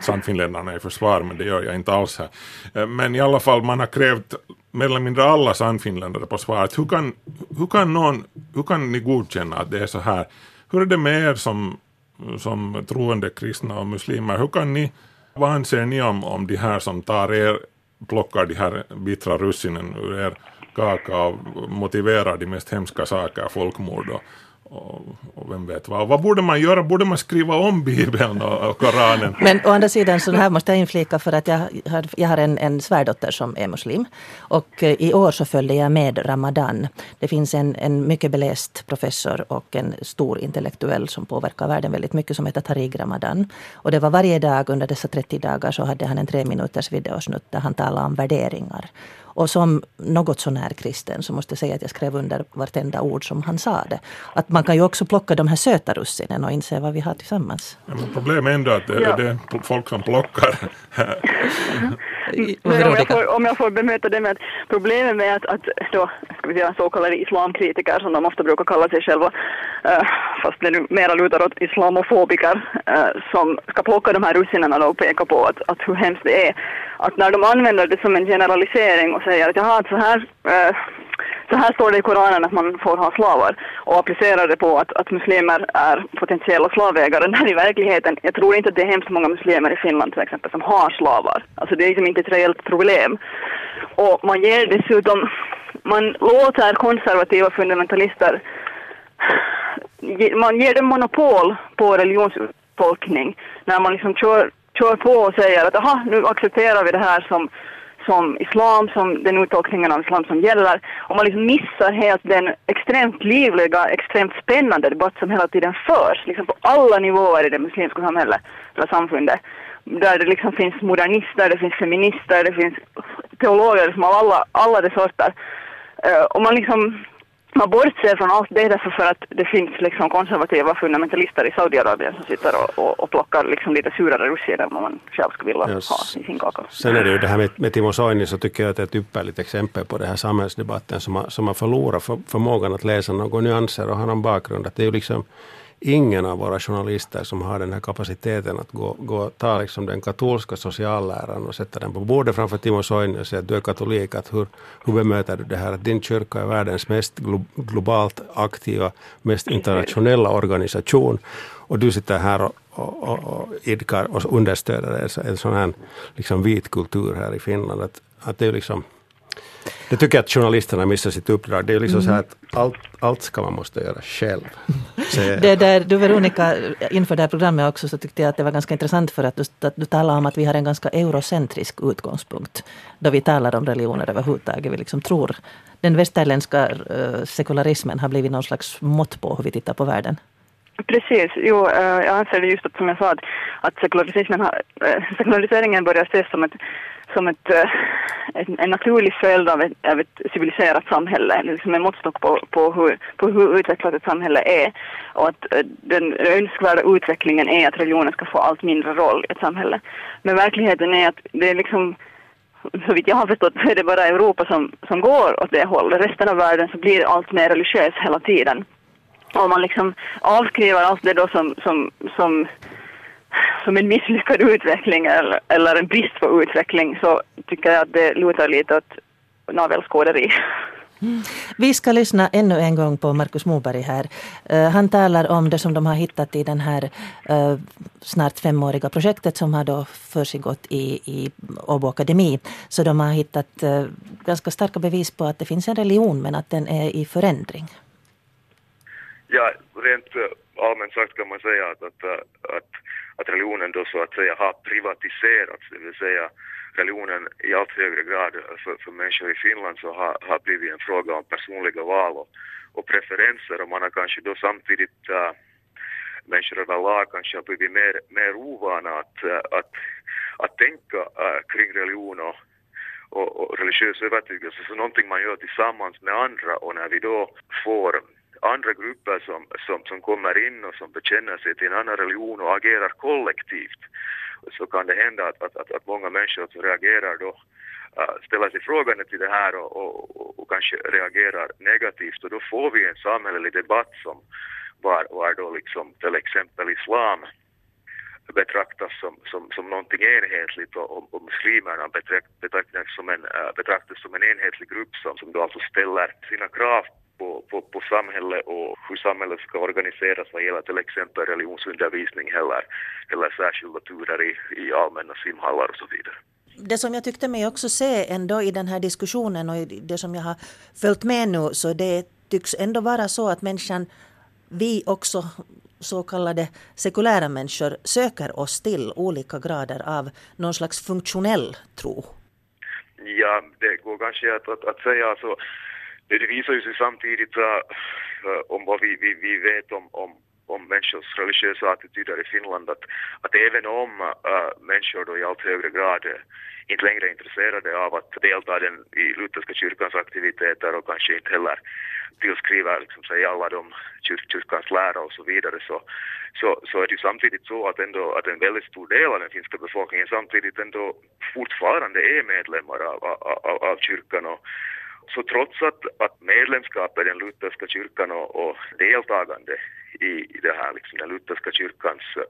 Sannfinländarna i försvar men det gör jag inte alls här. Eh, men i alla fall man har krävt mer eller mindre alla Sannfinländare på svaret. Hur kan, hur, kan någon, hur kan ni godkänna att det är så här? Hur är det med er som, som troende kristna och muslimer? Hur kan ni, vad anser ni om, om de här som tar er, plockar de här bittra russinen ur er kaka och motiverar de mest hemska saker, folkmord och, och, och vem vet vad. Vad borde man göra? Borde man skriva om Bibeln och, och Koranen? Men å andra sidan, så här måste jag inflika för att jag har, jag har en, en svärdotter som är muslim. Och eh, i år så följde jag med Ramadan. Det finns en, en mycket beläst professor och en stor intellektuell som påverkar världen väldigt mycket som heter Tariq Ramadan. Och det var varje dag under dessa 30 dagar så hade han en tre minuters videosnutt där han talade om värderingar. Och som något sånär kristen så måste jag säga att jag skrev under vartenda ord som han sa det. Att man kan ju också plocka de här söta russinen och inse vad vi har tillsammans. Ja, men problemet är ändå att det, Ja. det är folk som plockar. Men om, jag får, om jag får bemöta det med att problemet med att, att då, ska vi säga, så kallade islamkritiker som de ofta brukar kalla sig själva, eh, fast det nu mera lutar åt islamofobiker, eh, som ska plocka de här russinen och peka på att, att hur hemskt det är. Att när de använder det som en generalisering och säger att jaha, att så här eh, så här står det i Koranen att man får ha slavar och applicerar det på att, att muslimer är potentiella slavägare när i verkligheten, jag tror inte att det är hemskt många muslimer i Finland till exempel som har slavar. Alltså det är liksom inte ett reellt problem. Och man ger dessutom, man låter konservativa fundamentalister, man ger dem monopol på religionstolkning när man liksom kör, kör på och säger att aha, nu accepterar vi det här som som islam, som den uttolkningen av islam som gäller. Och man liksom missar helt den extremt livliga, extremt spännande debatt som hela tiden förs, liksom på alla nivåer i det muslimska samhället, eller samfundet. Där det liksom finns modernister, det finns feminister, det finns teologer liksom av alla, alla de sorter. Eh, och man liksom man bortser från allt det därför för att det finns liksom konservativa fundamentalister i Saudiarabien som sitter och, och, och plockar liksom lite surare russin än vad man själv skulle vilja Yes. ha i sin kaka. Sen är det ju det här med, med Timo Soini så tycker jag att det är ett ypperligt exempel på det här samhällsdebatten som har, som har förlorat för, förmågan att läsa några nyanser och ha någon bakgrund. Att det är ju liksom ingen av våra journalister som har den här kapaciteten att gå, gå och ta liksom den katolska socialläran och sätta den på bordet framför Timo Soini och säga att du är katolik. Att hur, hur bemöter du det här att din kyrka är världens mest glo, globalt aktiva, mest internationella organisation och du sitter här och, och, och, och idkar och understöder en, en sån här liksom vit kultur här i Finland. Att, att det är liksom det tycker jag att journalisterna missar sitt uppdrag. Det är ju liksom så här att allt, allt ska man måste göra själv. Så, Det där, du Veronica, inför det här programmet också så tyckte jag att det var ganska intressant för att du, att du talar om att vi har en ganska eurocentrisk utgångspunkt. Då vi talar om religioner överhuvudtaget. Vi liksom tror den västerländska eh, sekularismen har blivit någon slags mått på hur vi tittar på världen. Precis, jo, eh, jag anser det just att, som jag sa att, att sekulariseringen har, eh, sekulariseringen börjar ses som ett som ett, eh, en, en naturlig följd av ett, av ett civiliserat samhälle, liksom en måttstock på, på, hur, på hur utvecklat ett samhälle är. Och att eh, den önskvärda utvecklingen är att religionen ska få allt mindre roll i ett samhälle. Men verkligheten är att det är liksom så vitt jag har förstått så är det bara Europa som, som går åt det hållet. Resten av världen så blir allt mer religiös hela tiden. Om man liksom avskriver allt det då som, som, som, som en misslyckad utveckling eller, eller en brist på utveckling så tycker jag att det lutar lite åt navelskåderi. Vi ska lyssna ännu en gång på Markus Moberg här. Uh, han talar om det som de har hittat i det här uh, snart femåriga projektet som har då försiggått i, i Åbo Akademi. Så de har hittat uh, ganska starka bevis på att det finns en religion men att den är i förändring. Ja, rent eh, allmänt sagt kan man säga att, att, eh, att, att religionen då så att säga har privatiserats, det vill säga religionen i allt högre grad för, för människor i Finland så har, har blivit en fråga om personliga val och, och preferenser. Och man har kanske då samtidigt äh, människor överlag kanske har blivit mer, mer ovana att, äh, att, att tänka äh, kring religion och, och, och religiös övertygelse. Så någonting man gör tillsammans med andra och när vi då får andra grupper som, som, som kommer in och som bekänner sig till en annan religion och agerar kollektivt så kan det hända att, att, att, att många människor som reagerar då uh, ställer sig frågande till det här och, och, och, kanske reagerar negativt. Och då får vi en samhällelig debatt som var, var då liksom till exempel islam betraktas som, som, som någonting enhetligt och, och, och muslimerna betraktas som, en, äh, betraktas som en enhetlig grupp som, som då alltså ställer sina krav på, på, på samhället och hur samhället ska organiseras vad gäller till exempel religionsundervisning eller, eller särskilda turer i, i allmänna simhallar och så vidare. Det som jag tyckte mig också se ändå i den här diskussionen och det som jag har följt med nu så det tycks ändå vara så att människan, vi också så kallade sekulära människor söker oss till olika grader av någon slags funktionell tro. Ja, det går kanske att, att, att säga alltså det visar ju sig samtidigt uh, om vad vi, vi, vi vet om, om, om människors religiösa attityder i Finland att, att även om uh, människor då i allt högre grad inte längre är intresserade av att delta den, i lutherska kyrkans aktiviteter och kanske inte heller tillskriver liksom, sig alla de kyr, kyrkans lära och så vidare så, så, så är det ju samtidigt så att, ändå, att en väldigt stor del av den finska befolkningen samtidigt ändå fortfarande är medlemmar av, av, av, av kyrkan och så trots att, att medlemskap i den lutherska kyrkan och, och deltagande i, i det här, liksom, den lutherska kyrkans eh,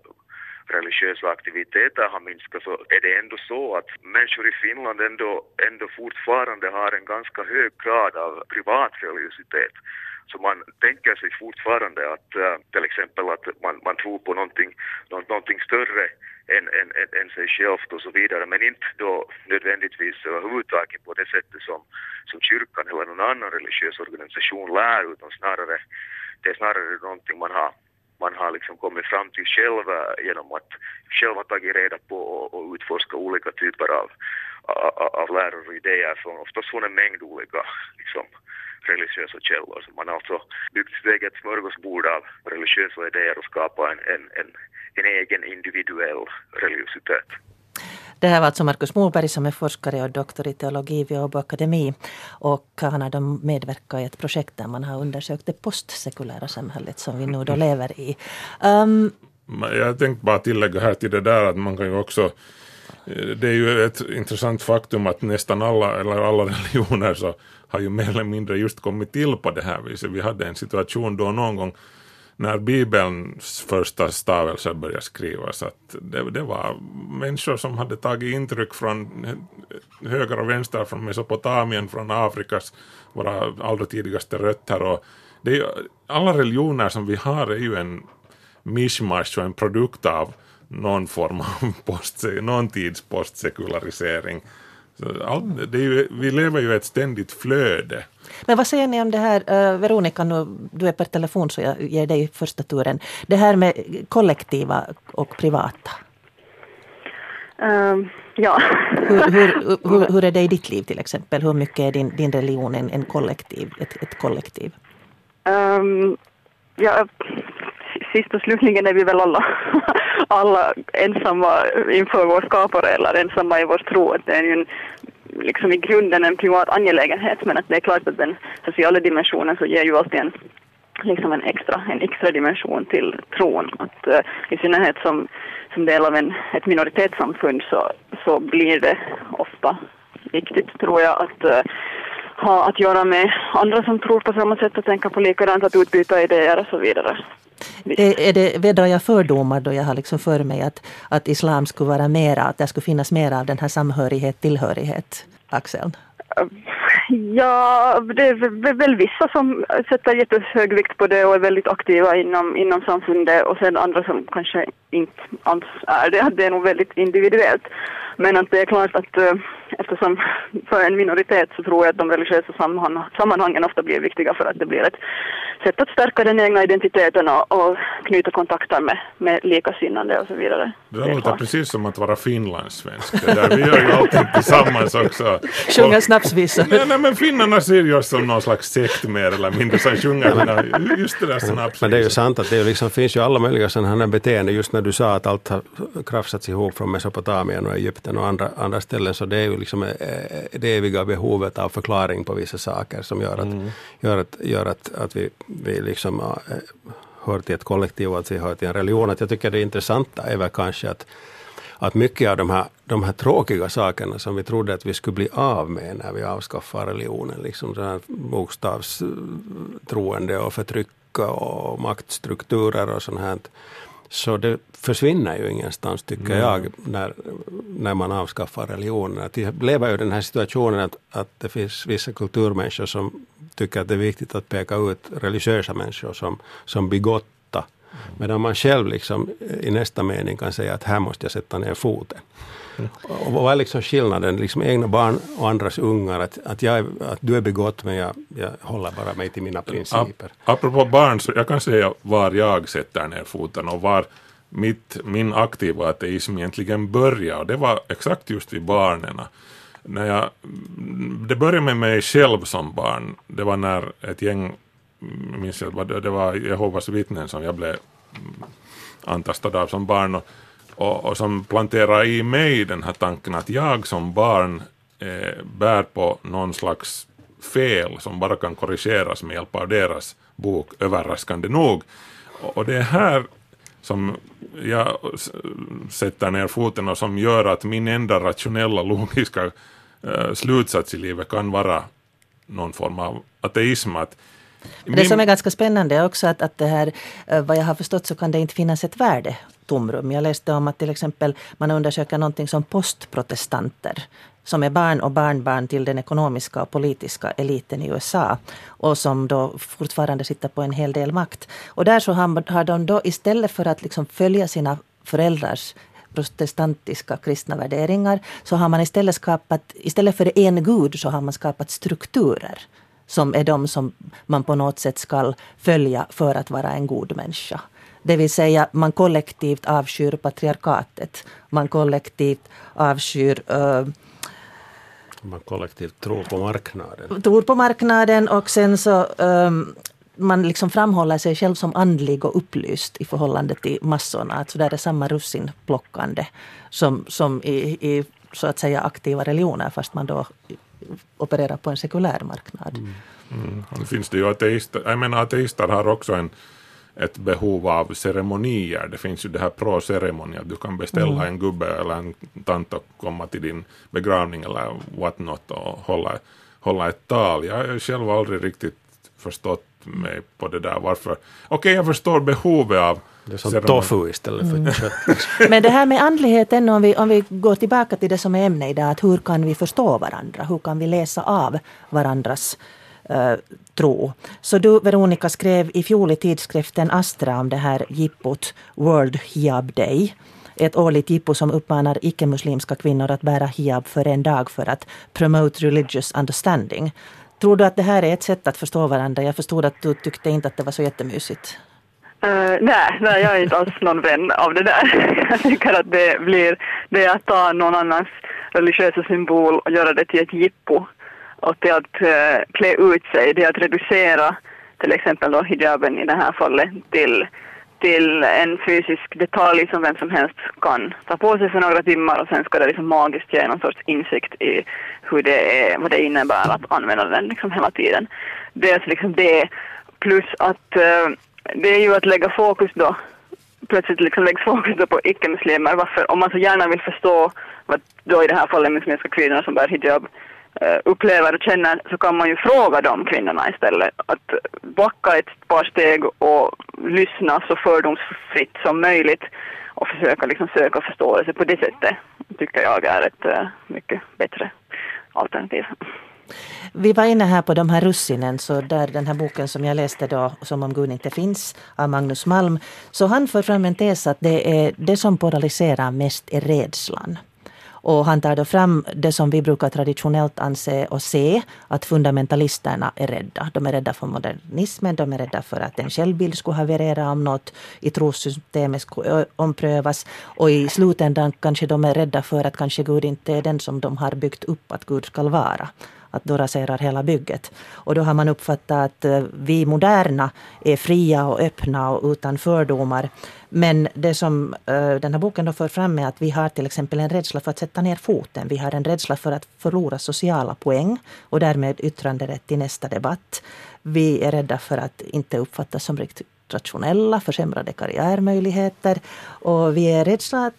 religiösa aktiviteter har minskat så är det ändå så att människor i Finland ändå, ändå fortfarande har en ganska hög grad av privat religiositet. Så man tänker sig fortfarande att uh, till exempel att man, man tror på någonting, någonting större än, än, än, än sig självt och så vidare. Men inte då nödvändigtvis överhuvudtaget på det sättet som, som kyrkan eller någon annan religiös organisation lär utan snarare det är snarare någonting man har man har liksom kommit fram till själv eh, genom att själv ha tagit reda på och, och utforska olika typer av, av, av läror och idéer från oftast från en mängd olika liksom, religiösa källor. Så man har alltså byggt sitt eget smörgåsbord av religiösa idéer och skapat en, en, en, en egen individuell religiositet. Det här var alltså Markus Moberg som är forskare och doktor i teologi vid Åbo Akademi. Och han har medverkat i ett projekt där man har undersökt det postsekulära samhället som vi nu då lever i. Um, jag tänkte bara tillägga här till det där att man kan ju också det är ju ett intressant faktum att nästan alla, eller alla religioner så har ju mer eller mindre just kommit till på det här viset. Vi hade en situation då någon gång när Bibelns första stavelser började skrivas att det, det, var människor som hade tagit intryck från höger och vänster från Mesopotamien, från Afrikas, våra allra tidigaste rötter och det är, alla religioner som vi har är ju en mishmash och en produkt av någon form av post, någon tids postsekularisering. All, det är ju, vi lever ju i ett ständigt flöde. Men vad säger ni om det här, uh, Veronica, nu, du är per telefon så jag ger dig första turen. Det här med kollektiva och privata. Um, ja. hur, hur, hur, hur, är det i ditt liv till exempel? Hur mycket är din, din religion en, kollektiv, ett, ett kollektiv? Um, ja, sist och slutligen är vi väl alla, alla ensamma inför vår skapare eller ensamma i vår tro. Det är ju en, liksom i grunden en privat angelägenhet men att det är klart att den sociala dimensionen så ger ju alltid en, liksom en, extra, en extra dimension till tron. Att, uh, I synnerhet som, som del av en, ett minoritetssamfund så, så blir det ofta viktigt tror jag att uh, ha att göra med andra som tror på samma sätt och tänka på likadant, att utbyta idéer och så vidare. Är, är det, vädrar jag fördomar då jag har liksom för mig att, att islam skulle vara mera, att det skulle finnas mera av den här samhörighet, tillhörighet, Axel? Ja, det är väl vissa som sätter jättehög vikt på det och är väldigt aktiva inom, inom samfundet och sen andra som kanske inte alls är det. Det är nog väldigt individuellt. Men att det är klart att eh, eftersom för en minoritet så tror jag att de religiösa sammanhangen ofta blir viktiga för att det blir ett sätt att stärka den egna identiteten och, och knyta kontakter med, med likasinnande och så vidare. Det, det låter precis som att vara finlandssvensk. vi gör ju allting tillsammans också. Sjunga snapsvisor. Nej, nej, men finnarna ser ju oss som någon slags sekt mer eller mindre som sjunger just det där snapsvisor. Men det är ju sant att det liksom, finns ju alla möjliga sådana här beteenden just när du sa att allt har krafsats ihop från Mesopotamien och Egypten och andra, andra ställen så det är ju liksom eh, det eviga behovet av förklaring på vissa saker som gör att, mm. gör att, gör att, att vi, vi liksom äh, hör till ett kollektiv och att vi hör till en religion. Att jag tycker det intressanta är väl kanske att, att mycket av de här, de här tråkiga sakerna som vi trodde att vi skulle bli av med när vi avskaffade religionen, liksom här bokstavstroende och förtryck och maktstrukturer och sånt här. Så det försvinner ju ingenstans, tycker mm. jag, när, när man avskaffar religionen. Att vi lever ju i den här situationen att, att det finns vissa kulturmänniskor som tycker att det är viktigt att peka ut religiösa människor som, som bigotta. Mm. Medan man själv liksom i nästa mening kan säga att här måste jag sätta ner foten. Och vad är liksom skillnaden, liksom egna barn och andras ungar, att, att, jag, att du är begått men jag, jag håller bara mig till mina principer. Apropå barn, så jag kan säga var jag sätter ner foten och var mitt, min aktiva ateism egentligen började. Och det var exakt just vid barnen. När jag, det började med mig själv som barn. Det var när ett gäng, minns jag, det var Jehovas vittnen som jag blev mm, antastad av som barn. Och, och, och som planterar i mig den här tanken att jag som barn eh, bär på någon slags fel som bara kan korrigeras med hjälp av deras bok överraskande nog. Och, och det är här som jag sätter ner foten och som gör att min enda rationella logiska uh, slutsats i livet kan vara någon form av ateism. Att det som är ganska spännande är också att, att det här, eh, vad jag har förstått så kan det inte finnas ett värde tomrum. Jag läste om att till exempel man undersöker någonting som postprotestanter som är barn och barnbarn till den ekonomiska och politiska eliten i USA och som då fortfarande sitter på en hel del makt. Och där så har, de då istället för att liksom följa sina föräldrars protestantiska kristna värderingar så har man istället skapat, istället för en gud så har man skapat strukturer som är de som man på något sätt ska följa för att vara en god människa. Det vill säga man kollektivt avskyr patriarkatet. Man kollektivt avskyr uh, man kollektivt tror på marknaden. Tror på marknaden och sen så um, man liksom framhåller sig själv som andlig och upplyst i förhållande till massorna. Alltså där är samma russinplockande som, som i, i så att säga aktiva religioner fast man då opererar på en sekulär marknad. Mm. Mm. Och finns det ju ateister, jag menar ateister har också en ett behov av ceremonier. Det finns ju det här pro-ceremoni, att du kan beställa mm. en gubbe eller en tant att komma till din begravning eller what not och hålla, hålla ett tal. Jag har själv aldrig riktigt förstått mig på det där varför. Okej, okay, jag förstår behovet av det är som tofu istället för mm. kött. Men det här med andligheten, om vi, om vi går tillbaka till det som är ämne idag, att hur kan vi förstå varandra? Hur kan vi läsa av varandras uh, tro. Så du, Veronica, skrev i fjol i tidskriften Astra om det här jippot World Hijab Day. Ett årligt jippo som uppmanar icke-muslimska kvinnor att bära hijab för en dag för att promote religious understanding. Tror du att det här är ett sätt att förstå varandra? Jag förstod att du tyckte inte att det var så jättemysigt. Uh, nej, nej, jag är inte alls någon vän av det där. Jag tycker att det blir, det är att ta någon annans religiösa symbol och göra det till ett jippo och till att uh, klä ut sig, det att reducera till exempel då hijaben i det här fallet till, till en fysisk detalj som vem som helst kan ta på sig för några timmar och sen ska det liksom magiskt ge någon sorts insikt i hur det är, vad det innebär att använda den liksom hela tiden. Det är alltså liksom det plus att uh, det är ju att lägga fokus då plötsligt liksom läggs fokus då på icke-muslimer. Varför, om man så gärna vill förstå vad då i det här fallet muslimska kvinnor som bär hijab eh, upplever och känner så kan man ju fråga de kvinnorna istället. Att backa ett par steg och lyssna så fördomsfritt som möjligt och försöka liksom söka förståelse på det sättet tycker jag är ett eh, mycket bättre alternativ. Vi var inne här på de här russinen, så där den här boken som jag läste då, Som om Gud inte finns, av Magnus Malm. Så han för fram en tes att det, är, det som polariserar mest är rädslan. Och han tar då fram det som vi brukar traditionellt anse och se, att fundamentalisterna är rädda. De är rädda för modernismen, de är rädda för att en självbild skulle haverera om något i trossystemet skulle omprövas. Och i slutändan kanske de är rädda för att kanske Gud inte är den som de har byggt upp att Gud ska vara att då raserar hela bygget. Och då har man uppfattat att eh, vi moderna är fria och öppna och utan fördomar. Men det som uh, den här boken då för fram är att vi har till exempel en rädsla för att sätta ner foten. Vi har en rädsla för att förlora sociala poäng och därmed yttranderätt i nästa debatt. Vi är rädda för att inte uppfattas som riktigt rationella, försämrade karriärmöjligheter. Och vi är rädda att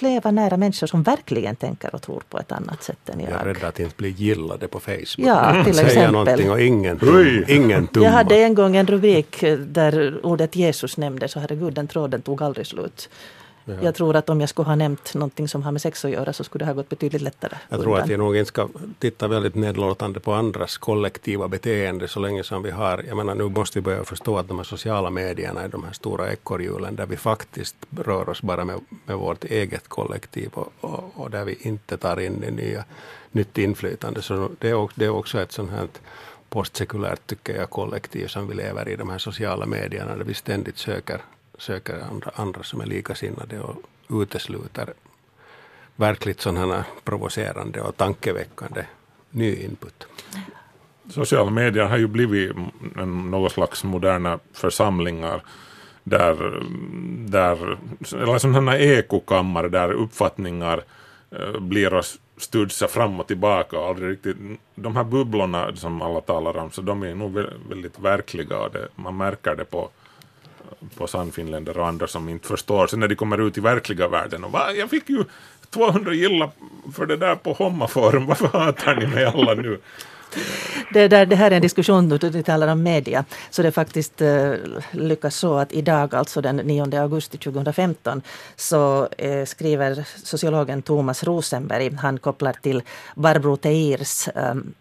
leva nära människor som verkligen tänker och tror på ett annat sätt än jag. Jag är rädd att inte bli gillade på Facebook. Ja, till Säga exempel. någonting och ingen, tum, ingen tumma. Jag hade en gång en rubrik där ordet Jesus nämndes och herregud den tråden tog aldrig slut. Ja. Jag tror att om jag skulle ha nämnt någonting som har med sex att göra så skulle det ha gått betydligt lättare. Jag tror att jag nog inte ska titta väldigt nedlåtande på andras kollektiva beteende så länge som vi har, jag menar nu måste vi börja förstå att de här sociala medierna är de här stora ekorrhjulen där vi faktiskt rör oss bara med, med vårt eget kollektiv och, och, och där vi inte tar in det nya, nytt inflytande. Så det är, det är också ett sånt här postsekulärt, tycker jag, kollektiv som vi lever i de här sociala medierna där vi ständigt söker söker andra, andra som är likasinnade och utesluter verkligt sådana provocerande och tankeväckande ny input. Sociala medier har ju blivit något slags moderna församlingar där, där eller sådana ekokammare där uppfattningar eh, blir att studsa fram och tillbaka och aldrig riktigt, de här bubblorna som alla talar om, så de är nog väldigt verkliga och det, man märker det på på sannfinländare och andra som inte förstår. Sen när de kommer ut i verkliga världen och va, jag fick ju 200 gilla för det där på Hommaforum, varför hatar ni mig alla nu? Det, där, det här är en diskussion, då du talar om media, så det faktiskt uh, lyckas så att idag, alltså den 9 augusti 2015, så uh, skriver sociologen Thomas Rosenberg, han kopplar till Barbro Teirs um,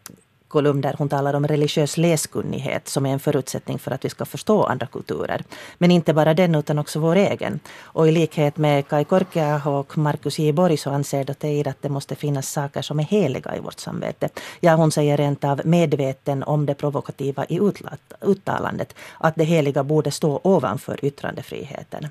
kolumn där hon talar om religiös läskunnighet som är en förutsättning för att vi ska förstå andra kulturer. Men inte bara den utan också vår egen. Och i likhet med Kai Korkeaho och Markus J. Borg så anser Doteir att det måste finnas saker som är heliga i vårt samvete. Ja, hon säger rent av medveten om det provokativa i uttalandet. Att det heliga borde stå ovanför yttrandefriheten.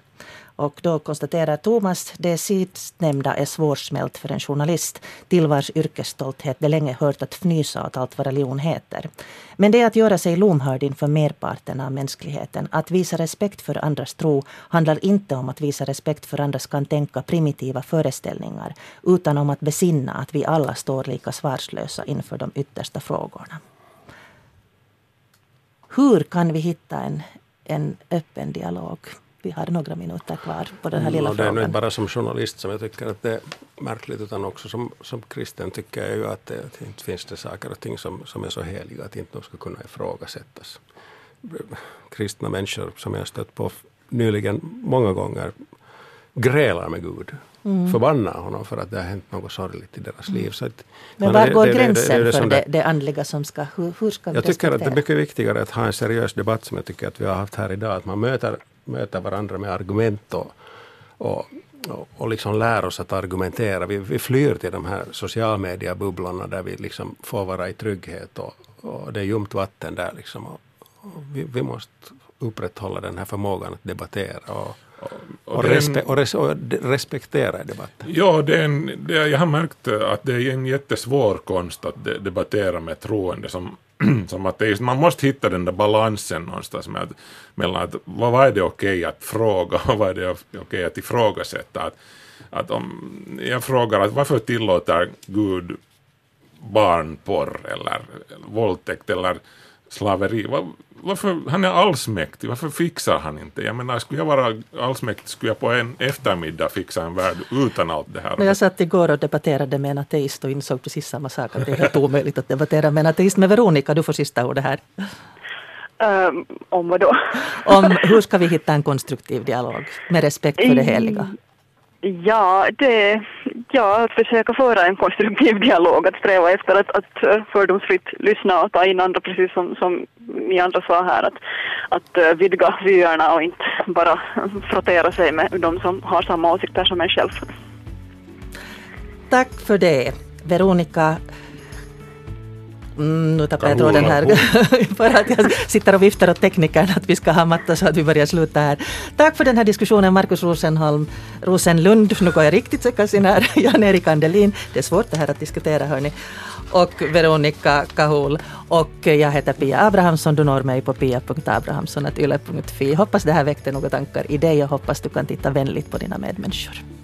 Och då konstaterar Thomas det sistnämnda är svårsmält för en journalist till vars yrkesstolthet det länge hört att fnysa åt allt vad religion heter. Men det är att göra sig lomhörd inför merparten av mänskligheten. Att visa respekt för andras tro handlar inte om att visa respekt för andras kan tänka primitiva föreställningar utan om att besinna att vi alla står lika svarslösa inför de yttersta frågorna. Hur kan vi hitta en, en öppen dialog? Vi har några minuter kvar på den här lilla mm, frågan. Det är inte bara som journalist som jag tycker att det är märkligt utan också som, som kristen tycker jag ju att det att inte finns det saker och ting som, som är så heliga att inte de ska kunna ifrågasättas. Kristna människor som jag stött på nyligen många gånger grälar med Gud. Mm. Förbannar honom för att det har hänt något sorgligt i deras liv. Så att, Men var går det, gränsen det, det, för det, det andliga som ska... Hur, hur ska vi Jag tycker att det är mycket viktigare att ha en seriös debatt som jag tycker att vi har haft här idag. Att man möter möter varandra med argument och, och, och, och liksom lär oss att argumentera. Vi, vi flyr till de här socialmediebubblorna där vi liksom får vara i trygghet och, och det är ljumt vatten där. Liksom. Och, och vi, vi måste upprätthålla den här förmågan att debattera. Och, och, respe och, res och respektera debatten. Ja, det är en, det, jag har märkt att det är en jättesvår konst att de, debattera med troende som som ateist. Man måste hitta den där balansen någonstans med att, mellan att vad är det okej att fråga och vad är det okej att ifrågasätta. Att, att om jag frågar att varför tillåter Gud barnporr eller våldtäkt eller slaveri? varför, han är allsmäktig, varför fixar han inte? Jag menar, skulle jag vara allsmäktig skulle jag på en eftermiddag fixa en värld utan allt det här. jag satt igår och debatterade med en ateist och insåg precis samma sak, att det är helt omöjligt att debattera med en ateist. Men Veronica, du får sista ordet här. Um, om vad då? om hur ska vi hitta en konstruktiv dialog med respekt för det heliga? Ja, det, ja, att försöka föra en konstruktiv dialog, att sträva efter att, att fördomsfritt lyssna och ta in andra, precis som, som ni andra sa här, att, att eh, vidga vyerna och inte bara frottera sig med de som har samma åsikter som en själv. Tack för det. Veronica Mm, nu tappade jag tråden här. för att jag sitter och viftar åt teknikern att vi ska ha matta så att vi börjar sluta här. Tack för den här diskussionen Markus Rosenholm, Rosenlund, nu går jag riktigt säkert här, Jan-Erik Andelin. Det är svårt det här att diskutera hörni. Och Veronica Kahul. Och jag heter Pia Abrahamsson. Du når mig på pia.abrahamsson.yle.fi. Hoppas det här väckte några tankar i dig och hoppas du kan titta vänligt på dina medmänniskor.